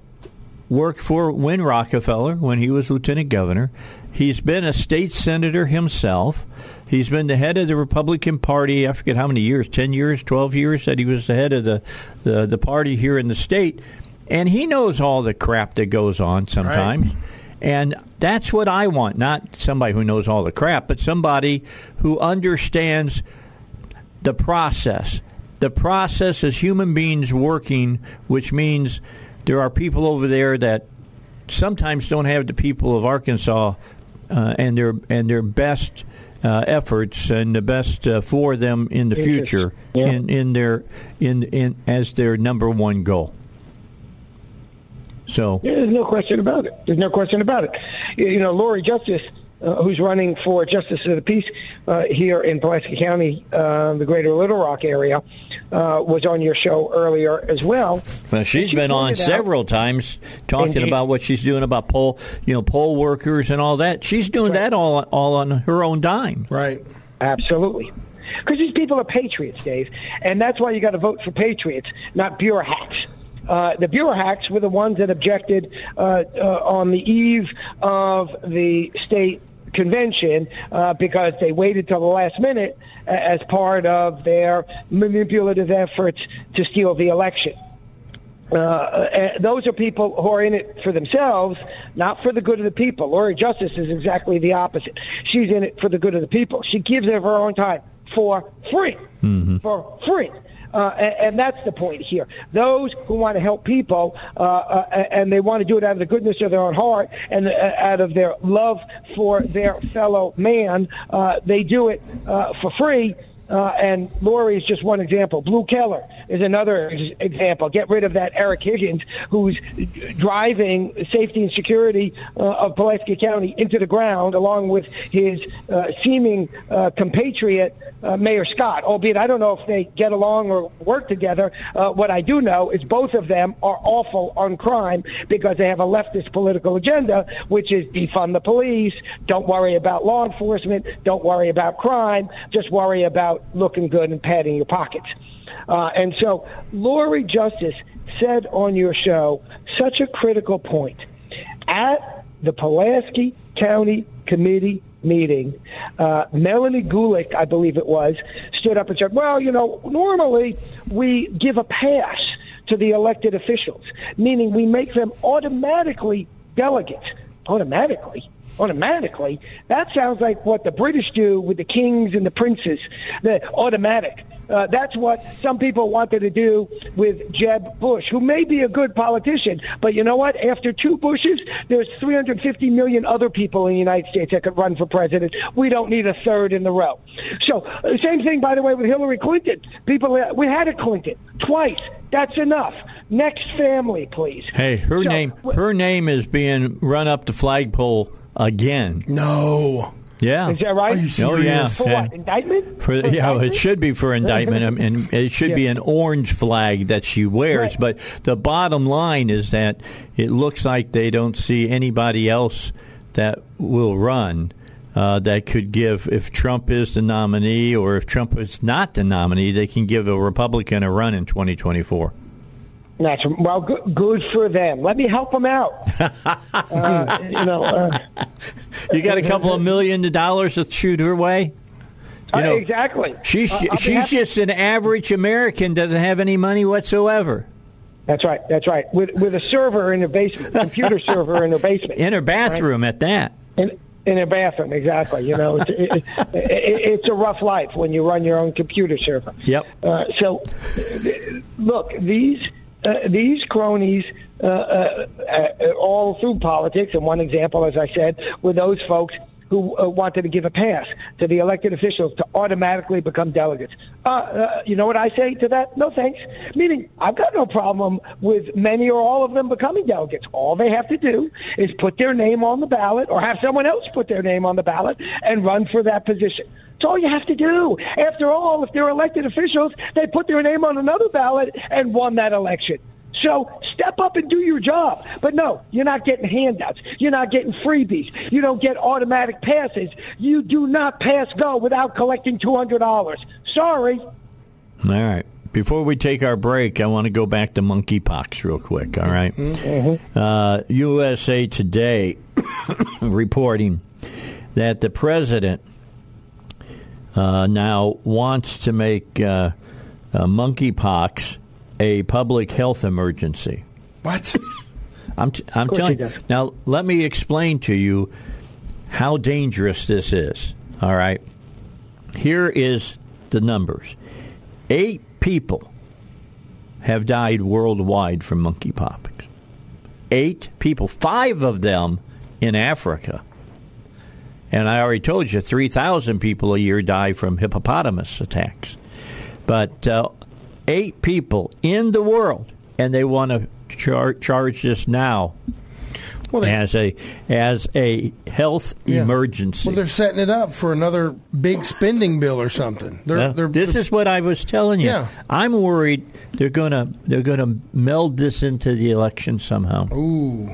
A: worked for Win Rockefeller when he was lieutenant governor. He's been a state senator himself. He's been the head of the Republican Party. I forget how many years, ten years, twelve years that he was the head of the the, the party here in the state, and he knows all the crap that goes on sometimes. Right. And that's what I want, not somebody who knows all the crap, but somebody who understands the process. The process is human beings working, which means there are people over there that sometimes don't have the people of Arkansas uh, and their and their best uh, efforts and the best uh, for them in the future yeah. in in their in in as their number one goal. So
B: yeah, there's no question about it. There's no question about it. You know, Lori Justice, uh, who's running for Justice of the Peace uh, here in Pulaski County, uh, the Greater Little Rock area, uh, was on your show earlier as well.
A: Well, she's been on several out, times talking indeed. about what she's doing about poll, you know, poll workers and all that. She's doing right. that all all on her own dime.
C: Right.
B: Absolutely. Because these people are patriots, Dave, and that's why you got to vote for patriots, not bureaucrats. Uh, the bureau hacks were the ones that objected uh, uh, on the eve of the state convention uh, because they waited till the last minute as part of their manipulative efforts to steal the election. Uh, those are people who are in it for themselves, not for the good of the people. Lori Justice is exactly the opposite. She's in it for the good of the people. She gives of her own time for free. Mm-hmm. For free. Uh, and, and, that's the point here. Those who want to help people uh, uh, and they want to do it out of the goodness of their own heart and uh, out of their love for their fellow man, uh, they do it uh, for free uh, and Lori is just one example. Blue Keller is another ex- example. Get rid of that Eric Higgins, who's driving safety and security uh, of Pulaski County into the ground, along with his uh, seeming uh, compatriot, uh, Mayor Scott. Albeit I don't know if they get along or work together. Uh, what I do know is both of them are awful on crime because they have a leftist political agenda, which is defund the police, don't worry about law enforcement, don't worry about crime, just worry about about looking good and padding your pockets. Uh, and so Lori Justice said on your show such a critical point. At the Pulaski County Committee meeting, uh, Melanie Gulick, I believe it was, stood up and said, well, you know, normally we give a pass to the elected officials, meaning we make them automatically delegates. Automatically? Automatically? That sounds like what the British do with the kings and the princes, the automatic. Uh, that's what some people wanted to do with Jeb Bush, who may be a good politician, but you know what? After two Bushes, there's 350 million other people in the United States that could run for president. We don't need a third in the row. So, uh, same thing, by the way, with Hillary Clinton. People, uh, we had a Clinton twice. That's enough. Next family, please.
A: Hey, her
B: So,
A: name her name is being run up the flagpole again.
C: No.
A: Yeah.
B: Is that right?
C: Are you
A: Oh yeah.
B: For
A: Yeah.
B: what? Indictment?
A: For,
B: For
A: yeah, it should be for indictment, and it should be an orange flag that she wears.
B: Right.
A: But the bottom line is that it looks like they don't see anybody else that will run uh, that could give, if Trump is the nominee or if Trump is not the nominee, they can give a Republican a run in 2024.
B: That's well, good, good for them. Let me help them out. uh, you know, uh,
A: You got a couple of million dollars to shoot her way. You know,
B: exactly.
A: She's
B: Uh,
A: she's just an average American, doesn't have any money whatsoever.
B: That's right. That's right. With with a server in her basement, computer server in her basement,
A: In her bathroom at that.
B: in in her bathroom. Exactly. You know, it's, it, it, it, it's a rough life when you run your own computer server.
A: Yep.
B: Uh, so, uh, look, these uh, these cronies. Uh, uh, uh, all through politics, and one example, as I said, were those folks who uh, wanted to give a pass to the elected officials to automatically become delegates. Uh, uh, you know what I say to that? No thanks. Meaning, I've got no problem with many or all of them becoming delegates. All they have to do is put their name on the ballot or have someone else put their name on the ballot and run for that position. It's all you have to do. After all, if they're elected officials, they put their name on another ballot and won that election. So step up and do your job. But no, you're not getting handouts. You're not getting freebies. You don't get automatic passes. You do not pass go without collecting $200. Sorry.
A: All right. Before we take our break, I want to go back to monkeypox real quick. All right? Uh, USA Today reporting that the president uh, now wants to make uh, uh, monkeypox a public health emergency.
C: What?
A: I'm, t- I'm telling you. Now, let me explain to you how dangerous this is. All right. Here is the numbers. Eight people have died worldwide from monkeypox. Eight people. Five of them in Africa. And I already told you, 3,000 people a year die from hippopotamus attacks. But uh, eight people in the world, and they want to char- charge this now
C: Well, they,
A: as a as a health
C: Yeah.
A: emergency.
C: well, they're setting it up for another big spending bill or something. They're,
A: Yeah.
C: they're,
A: this is what I was telling you.
C: Yeah.
A: I'm worried they're gonna they're gonna meld this into the election somehow.
C: Ooh.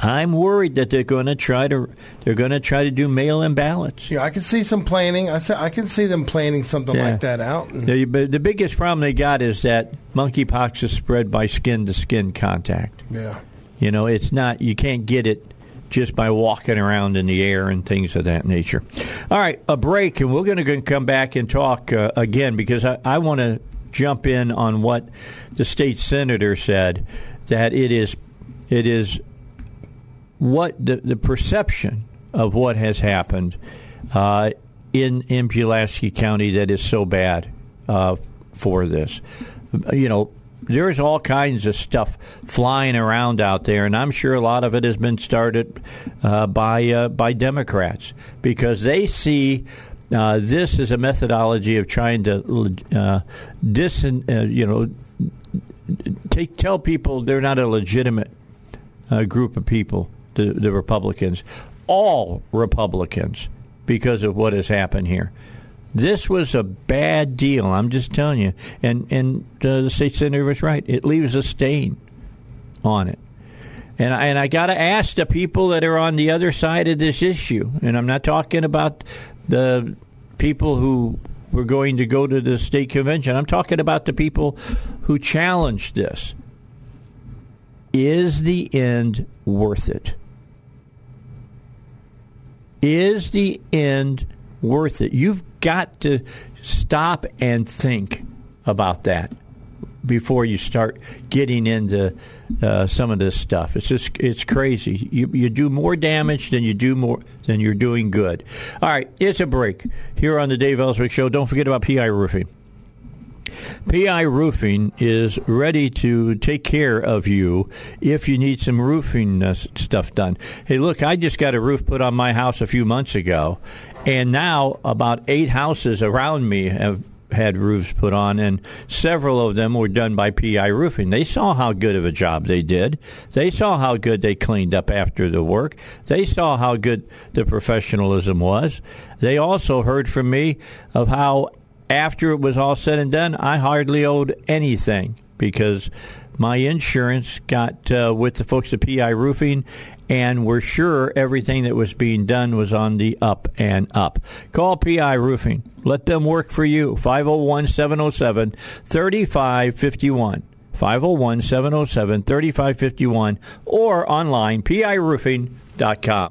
A: I'm worried that they're gonna try to they're gonna try to do mail-in ballots.
C: Yeah, I can see some planning. I, I can see them planning something
A: Yeah.
C: like that out.
A: The, the biggest problem they got is that monkeypox is spread by skin to skin contact.
C: yeah.
A: You know, it's not you can't get it just by walking around in the air and things of that nature. All right, a break, and we're going to come back and talk uh, again because I, I want to jump in on what the state senator said that it is it is what the, the perception of what has happened uh, in in Pulaski County that is so bad uh, for this. You know, there's all kinds of stuff flying around out there, and I'm sure a lot of it has been started uh, by uh, by Democrats because they see. Uh, this is a methodology of trying to uh, dis, uh, you know, take, tell people they're not a legitimate uh, group of people, the, the Republicans, all Republicans, because of what has happened here. This was a bad deal. I'm just telling you, and and uh, the state senator was right. It leaves a stain on it, and I, and I got to ask the people that are on the other side of this issue, and I'm not talking about the people who were going to go to the state convention. I'm talking about the people who challenged this is the end worth it? Is the end worth it? You've got to stop and think about that before you start getting into uh, some of this stuff. It's just it's crazy. You you do more damage than you do more than you're doing good. All right, it's a break here on the Dave Elswick Show. Don't forget about PI Roofing. PI Roofing is ready to take care of you if you need some roofing uh, stuff done. Hey, look, I just got a roof put on my house a few months ago, and now about eight houses around me have had roofs put on, and several of them were done by PI Roofing. They saw how good of a job they did. They saw how good they cleaned up after the work. They saw how good the professionalism was. They also heard from me of how after it was all said and done, I hardly owed anything because my insurance got uh, with the folks at PI Roofing, and we're sure everything that was being done was on the up and up. Call PI Roofing. Let them work for you. 501 707 3551. 501 707 3551 or online, piroofing.com.